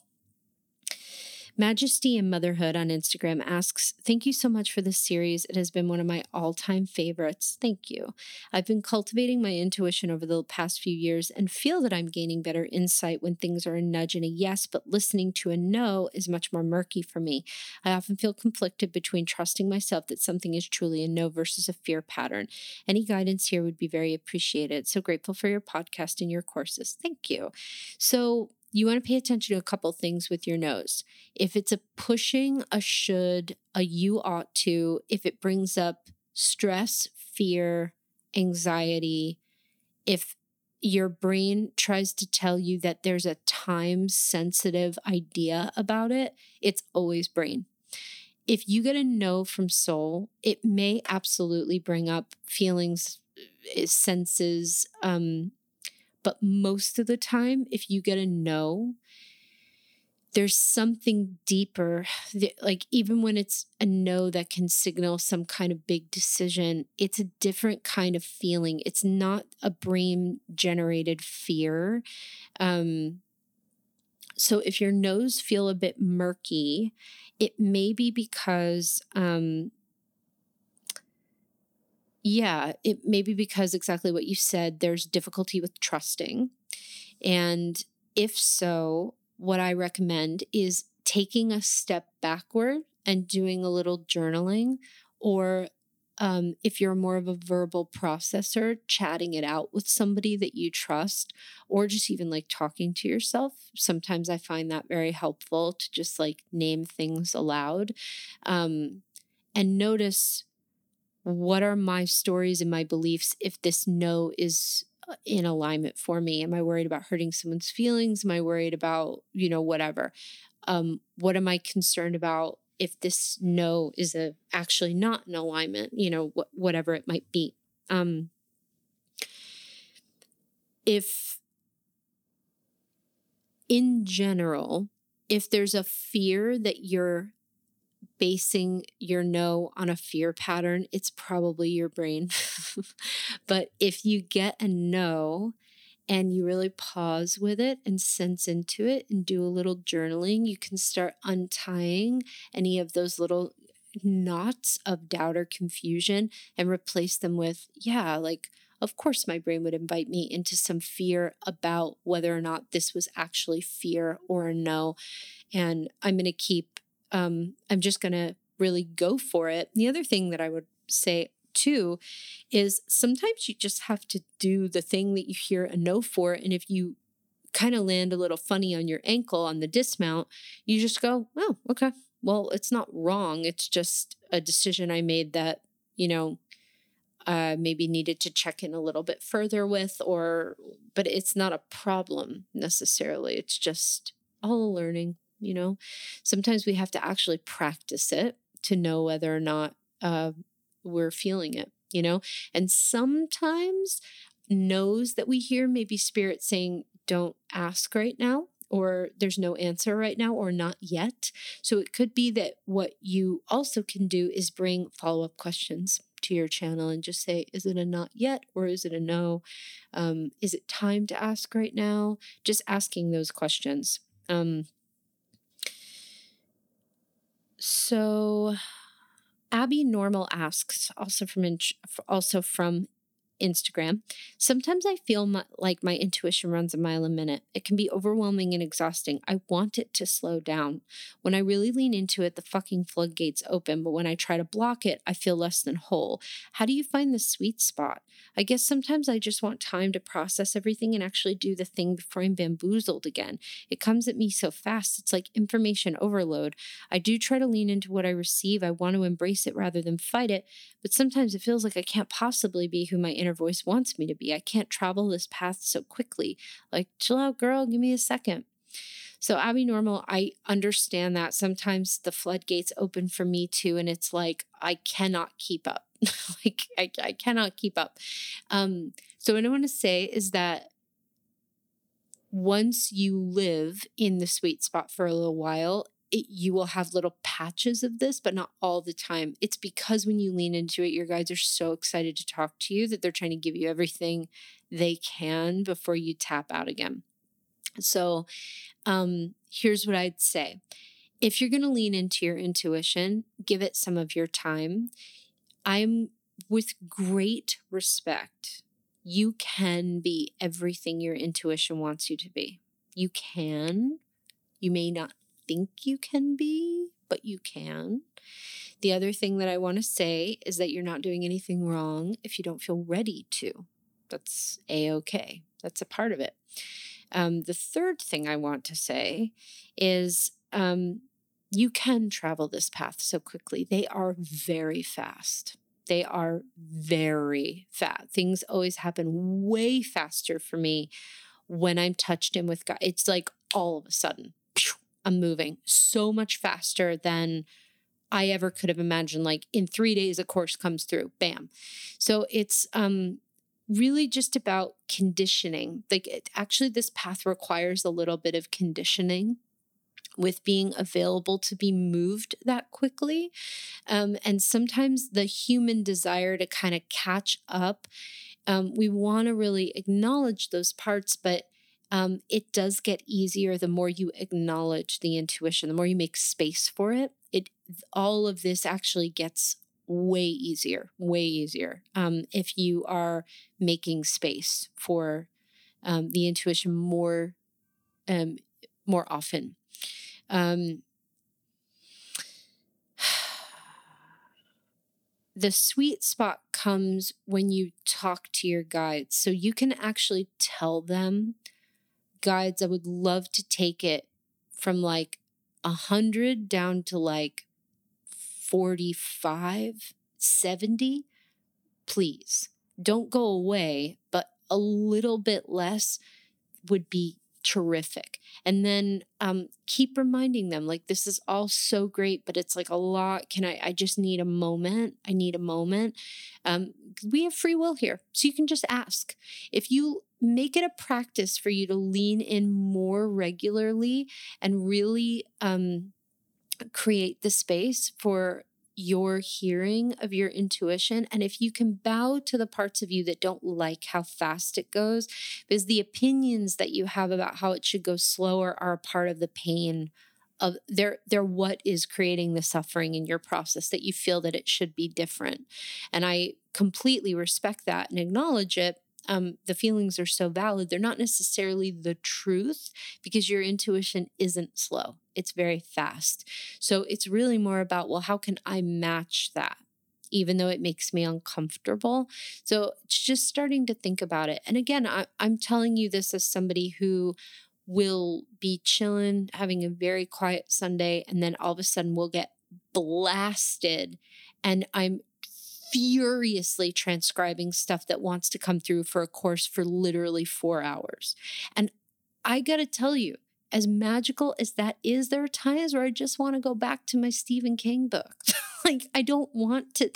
Majesty and Motherhood on Instagram asks, Thank you so much for this series. It has been one of my all time favorites. Thank you. I've been cultivating my intuition over the past few years and feel that I'm gaining better insight when things are a nudge and a yes, but listening to a no is much more murky for me. I often feel conflicted between trusting myself that something is truly a no versus a fear pattern. Any guidance here would be very appreciated. So grateful for your podcast and your courses. Thank you. So, you want to pay attention to a couple things with your nose. If it's a pushing, a should, a you ought to, if it brings up stress, fear, anxiety, if your brain tries to tell you that there's a time sensitive idea about it, it's always brain. If you get a no from soul, it may absolutely bring up feelings, eh, senses, um, but most of the time, if you get a no, there's something deeper. Like, even when it's a no that can signal some kind of big decision, it's a different kind of feeling. It's not a brain generated fear. Um, so, if your nose feel a bit murky, it may be because um, yeah, it may be because exactly what you said, there's difficulty with trusting. And if so, what I recommend is taking a step backward and doing a little journaling, or um, if you're more of a verbal processor, chatting it out with somebody that you trust, or just even like talking to yourself. Sometimes I find that very helpful to just like name things aloud um, and notice what are my stories and my beliefs if this no is uh, in alignment for me? Am i worried about hurting someone's feelings? Am i worried about you know whatever? Um, what am i concerned about if this no is a actually not in alignment you know wh- whatever it might be? Um, if in general if there's a fear that you're basing your no on a fear pattern, it's probably your brain. <laughs> but if you get a no and you really pause with it and sense into it and do a little journaling, you can start untying any of those little knots of doubt or confusion and replace them with, yeah, like, of course, my brain would invite me into some fear about whether or not this was actually fear or a no. And I'm going to keep um, I'm just going to really go for it. The other thing that I would say too is sometimes you just have to do the thing that you hear a no for. And if you kind of land a little funny on your ankle on the dismount, you just go, oh, okay. Well, it's not wrong. It's just a decision I made that, you know, uh, maybe needed to check in a little bit further with, or, but it's not a problem necessarily. It's just all a learning you know? Sometimes we have to actually practice it to know whether or not uh, we're feeling it you know? And sometimes knows that we hear maybe spirit saying don't ask right now or there's no answer right now or not yet. So it could be that what you also can do is bring follow-up questions to your channel and just say is it a not yet or is it a no? Um, is it time to ask right now? Just asking those questions. Um, so Abby Normal asks, also from also from Instagram. Sometimes I feel my, like my intuition runs a mile a minute. It can be overwhelming and exhausting. I want it to slow down. When I really lean into it, the fucking floodgates open, but when I try to block it, I feel less than whole. How do you find the sweet spot? I guess sometimes I just want time to process everything and actually do the thing before I'm bamboozled again. It comes at me so fast. It's like information overload. I do try to lean into what I receive. I want to embrace it rather than fight it, but sometimes it feels like I can't possibly be who my inner voice wants me to be. I can't travel this path so quickly. Like, chill out, girl, give me a second. So, Abby Normal, I understand that sometimes the floodgates open for me too, and it's like I cannot keep up. <laughs> like, I, I cannot keep up. Um, so, what I want to say is that once you live in the sweet spot for a little while, it, you will have little patches of this, but not all the time. It's because when you lean into it, your guides are so excited to talk to you that they're trying to give you everything they can before you tap out again. So, um, here's what I'd say if you're going to lean into your intuition, give it some of your time. I'm with great respect. You can be everything your intuition wants you to be. You can. You may not think you can be, but you can. The other thing that I want to say is that you're not doing anything wrong if you don't feel ready to. That's a okay. That's a part of it. Um, the third thing I want to say is um, you can travel this path so quickly. They are very fast. They are very fast. Things always happen way faster for me when I'm touched in with God. It's like all of a sudden, I'm moving so much faster than I ever could have imagined. Like in three days, a course comes through, bam. So it's um, really just about conditioning. Like it, actually, this path requires a little bit of conditioning with being available to be moved that quickly. Um, and sometimes the human desire to kind of catch up, um, we want to really acknowledge those parts, but um, it does get easier the more you acknowledge the intuition, the more you make space for it. It all of this actually gets way easier, way easier um, if you are making space for um, the intuition more, um, more often. Um, <sighs> the sweet spot comes when you talk to your guides, so you can actually tell them guides, I would love to take it from like a hundred down to like 45, 70. Please don't go away, but a little bit less would be terrific. And then um, keep reminding them like this is all so great, but it's like a lot. Can I? I just need a moment. I need a moment. Um, we have free will here, so you can just ask. If you make it a practice for you to lean in more regularly and really um, create the space for your hearing of your intuition. And if you can bow to the parts of you that don't like how fast it goes, because the opinions that you have about how it should go slower are a part of the pain of they're they're what is creating the suffering in your process that you feel that it should be different and i completely respect that and acknowledge it um, the feelings are so valid, they're not necessarily the truth because your intuition isn't slow, it's very fast. So it's really more about, well, how can I match that? Even though it makes me uncomfortable. So it's just starting to think about it. And again, I, I'm telling you this as somebody who will be chilling, having a very quiet Sunday, and then all of a sudden we'll get blasted. And I'm furiously transcribing stuff that wants to come through for a course for literally four hours. And I got to tell you, as magical as that is, there are times where I just want to go back to my Stephen King book. <laughs> like I don't want to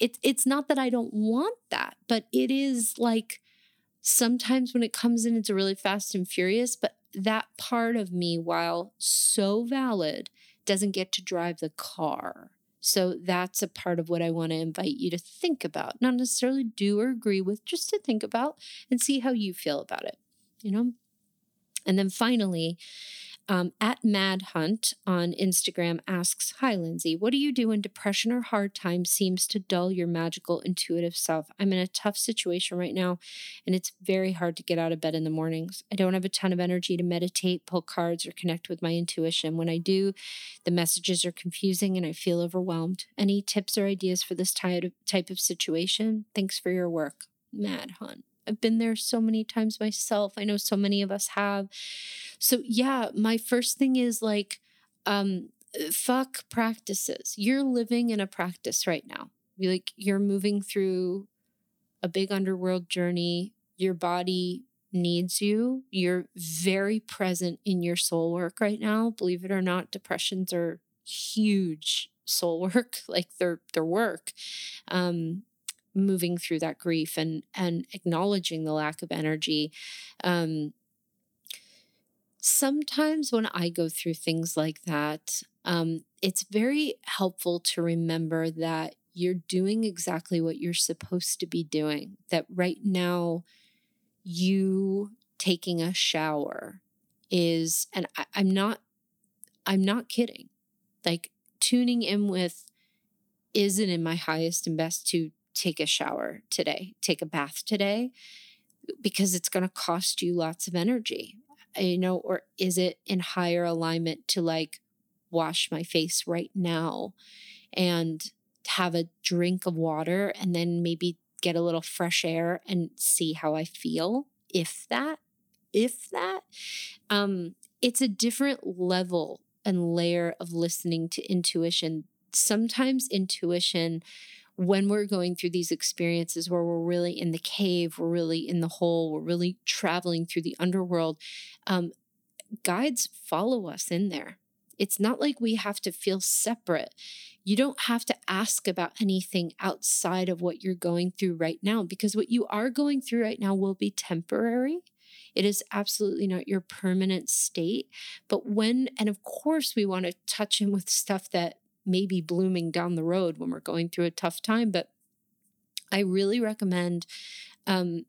it it's not that I don't want that, but it is like sometimes when it comes in it's really fast and furious, but that part of me while so valid doesn't get to drive the car. So that's a part of what I want to invite you to think about, not necessarily do or agree with, just to think about and see how you feel about it, you know? And then finally, Um, at Mad Hunt on Instagram asks, Hi, Lindsay, what do you do when depression or hard times seems to dull your magical, intuitive self? I'm in a tough situation right now, and it's very hard to get out of bed in the mornings. I don't have a ton of energy to meditate, pull cards, or connect with my intuition. When I do, the messages are confusing and I feel overwhelmed. Any tips or ideas for this type of situation? Thanks for your work. Mad Hunt. I've been there so many times myself. I know so many of us have. So, yeah, my first thing is like, um, fuck practices. You're living in a practice right now. Like, you're moving through a big underworld journey. Your body needs you. You're very present in your soul work right now. Believe it or not, depressions are huge soul work, <laughs> like their their work. Um, moving through that grief and and acknowledging the lack of energy um, sometimes when i go through things like that um, it's very helpful to remember that you're doing exactly what you're supposed to be doing that right now you taking a shower is and I, i'm not i'm not kidding like tuning in with is it in my highest and best to take a shower today, take a bath today, because it's going to cost you lots of energy, you know, or is it in higher alignment to like wash my face right now and have a drink of water and then maybe get a little fresh air and see how I feel, if that, if that. Um, it's a different level and layer of listening to intuition. Sometimes intuition when we're going through these experiences where we're really in the cave, we're really in the hole, we're really traveling through the underworld, um, guides follow us in there. It's not like we have to feel separate. You don't have to ask about anything outside of what you're going through right now because what you are going through right now will be temporary. It is absolutely not your permanent state. But when, and of course, we want to touch in with stuff that maybe blooming down the road when we're going through a tough time. But I really recommend um,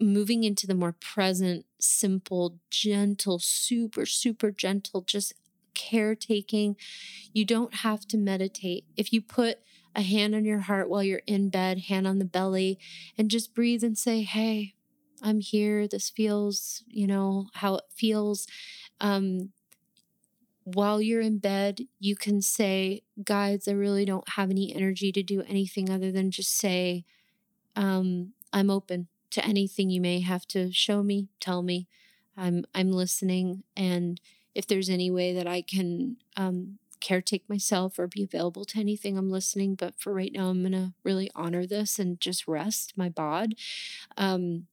moving into the more present, simple, gentle, super, super gentle, just caretaking. You don't have to meditate. If you put a hand on your heart while you're in bed, hand on the belly, and just breathe and say, Hey, I'm here. This feels, you know, how it feels. Um, while you're in bed, you can say, Guides, I really don't have any energy to do anything other than just say, um, I'm open to anything you may have to show me, tell me. I'm I'm listening, and if there's any way that I can um, caretake myself or be available to anything, I'm listening. But for right now, I'm gonna really honor this and just rest my bod. Um,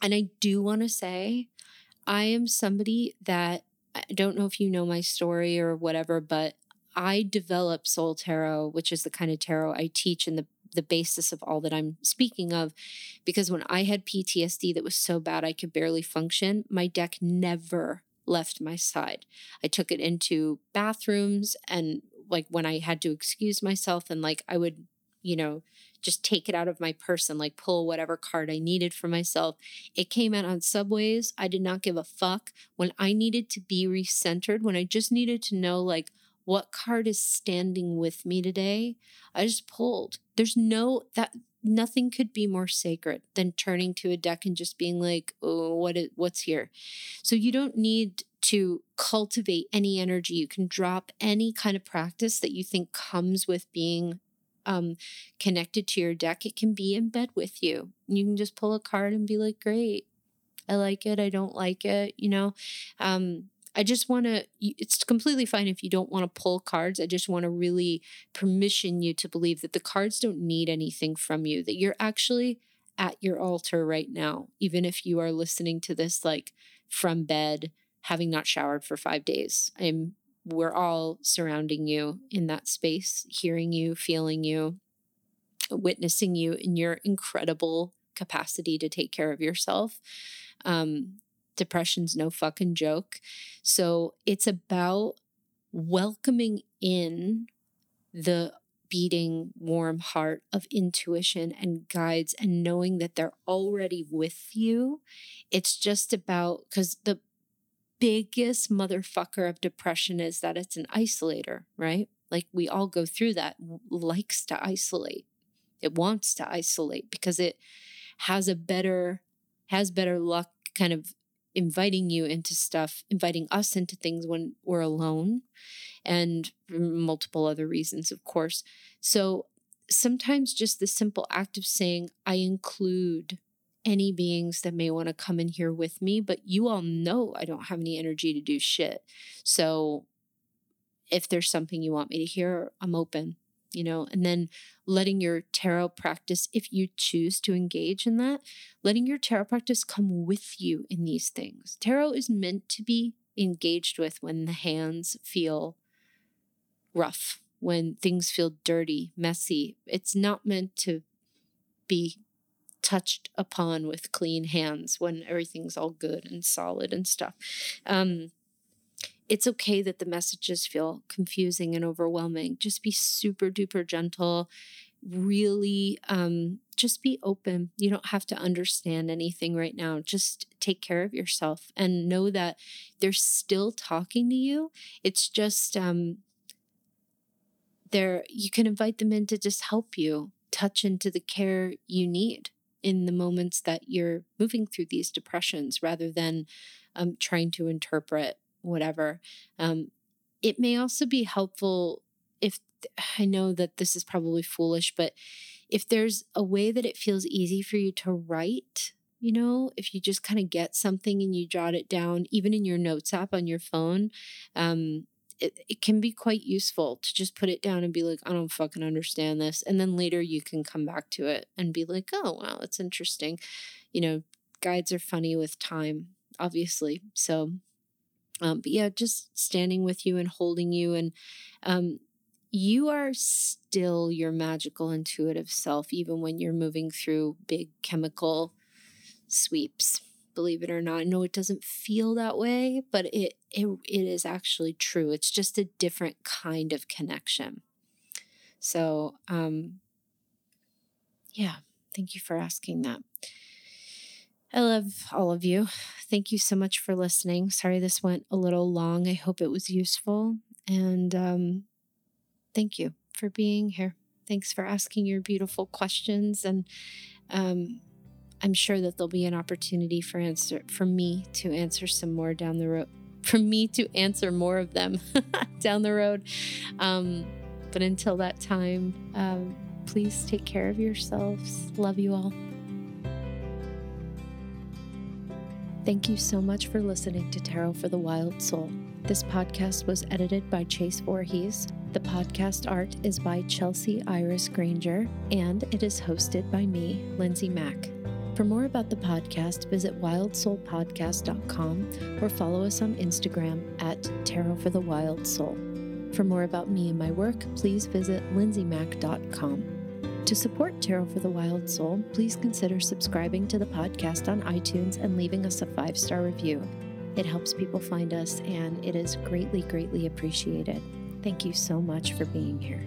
and I do want to say, I am somebody that I don't know if you know my story or whatever, but I developed Soul Tarot, which is the kind of tarot I teach and the the basis of all that I'm speaking of because when I had PTSD that was so bad I could barely function, my deck never left my side. I took it into bathrooms and like when I had to excuse myself and like I would, you know, just take it out of my purse and like pull whatever card I needed for myself. It came out on subways. I did not give a fuck. When I needed to be recentered, when I just needed to know like what card is standing with me today, I just pulled. There's no that nothing could be more sacred than turning to a deck and just being like, "Oh, what is what's here?" So you don't need to cultivate any energy. You can drop any kind of practice that you think comes with being um, connected to your deck, it can be in bed with you. You can just pull a card and be like, great, I like it, I don't like it, you know? Um, I just want to, it's completely fine if you don't want to pull cards. I just want to really permission you to believe that the cards don't need anything from you, that you're actually at your altar right now, even if you are listening to this like from bed, having not showered for five days. I'm we're all surrounding you in that space, hearing you, feeling you, witnessing you in your incredible capacity to take care of yourself. Um, depression's no fucking joke. So it's about welcoming in the beating warm heart of intuition and guides and knowing that they're already with you. It's just about because the biggest motherfucker of depression is that it's an isolator, right? Like we all go through that, likes to isolate. It wants to isolate because it has a better, has better luck kind of inviting you into stuff, inviting us into things when we're alone, and multiple other reasons, of course. So sometimes just the simple act of saying, I include any beings that may want to come in here with me, but you all know I don't have any energy to do shit. So if there's something you want me to hear, I'm open, you know, and then letting your tarot practice, if you choose to engage in that, letting your tarot practice come with you in these things. Tarot is meant to be engaged with when the hands feel rough, when things feel dirty, messy. It's not meant to be touched upon with clean hands when everything's all good and solid and stuff. Um, it's okay that the messages feel confusing and overwhelming. Just be super duper gentle. Really, um, just be open. You don't have to understand anything right now. Just take care of yourself and know that they're still talking to you. It's just, um, there, you can invite them in to just help you touch into the care you need in the moments that you're moving through these depressions rather than um, trying to interpret whatever. Um, it may also be helpful if <sighs> I know that this is probably foolish, but if there's a way that it feels easy for you to write, you know, if you just kind of get something and you jot it down, even in your notes app on your phone, um, it, it can be quite useful to just put it down and be like, I don't fucking understand this. And then later you can come back to it and be like, oh, wow, that's interesting. You know, guides are funny with time, obviously. So, um, but yeah, just standing with you and holding you. And um, you are still your magical, intuitive self, even when you're moving through big chemical sweeps believe it or not. I know it doesn't feel that way, but it, it it is actually true. It's just a different kind of connection. So, um yeah, thank you for asking that. I love all of you. Thank you so much for listening. Sorry this went a little long. I hope it was useful and um thank you for being here. Thanks for asking your beautiful questions and um I'm sure that there'll be an opportunity for answer for me to answer some more down the road. <laughs> For me to answer more of them <laughs> down the road. Um, but until that time, um, please take care of yourselves. Love you all. Thank you so much for listening to Tarot for the Wild Soul. This podcast was edited by Chase Voorhees. The podcast art is by Chelsea Iris Granger, and it is hosted by me, Lindsay Mack. For more about the podcast, visit wildsoulpodcast.com or follow us on Instagram at Tarot for the Wild Soul. For more about me and my work, please visit lindsaymack.com. To support Tarot for the Wild Soul, please consider subscribing to the podcast on iTunes and leaving us a five star review. It helps people find us and it is greatly, greatly appreciated. Thank you so much for being here.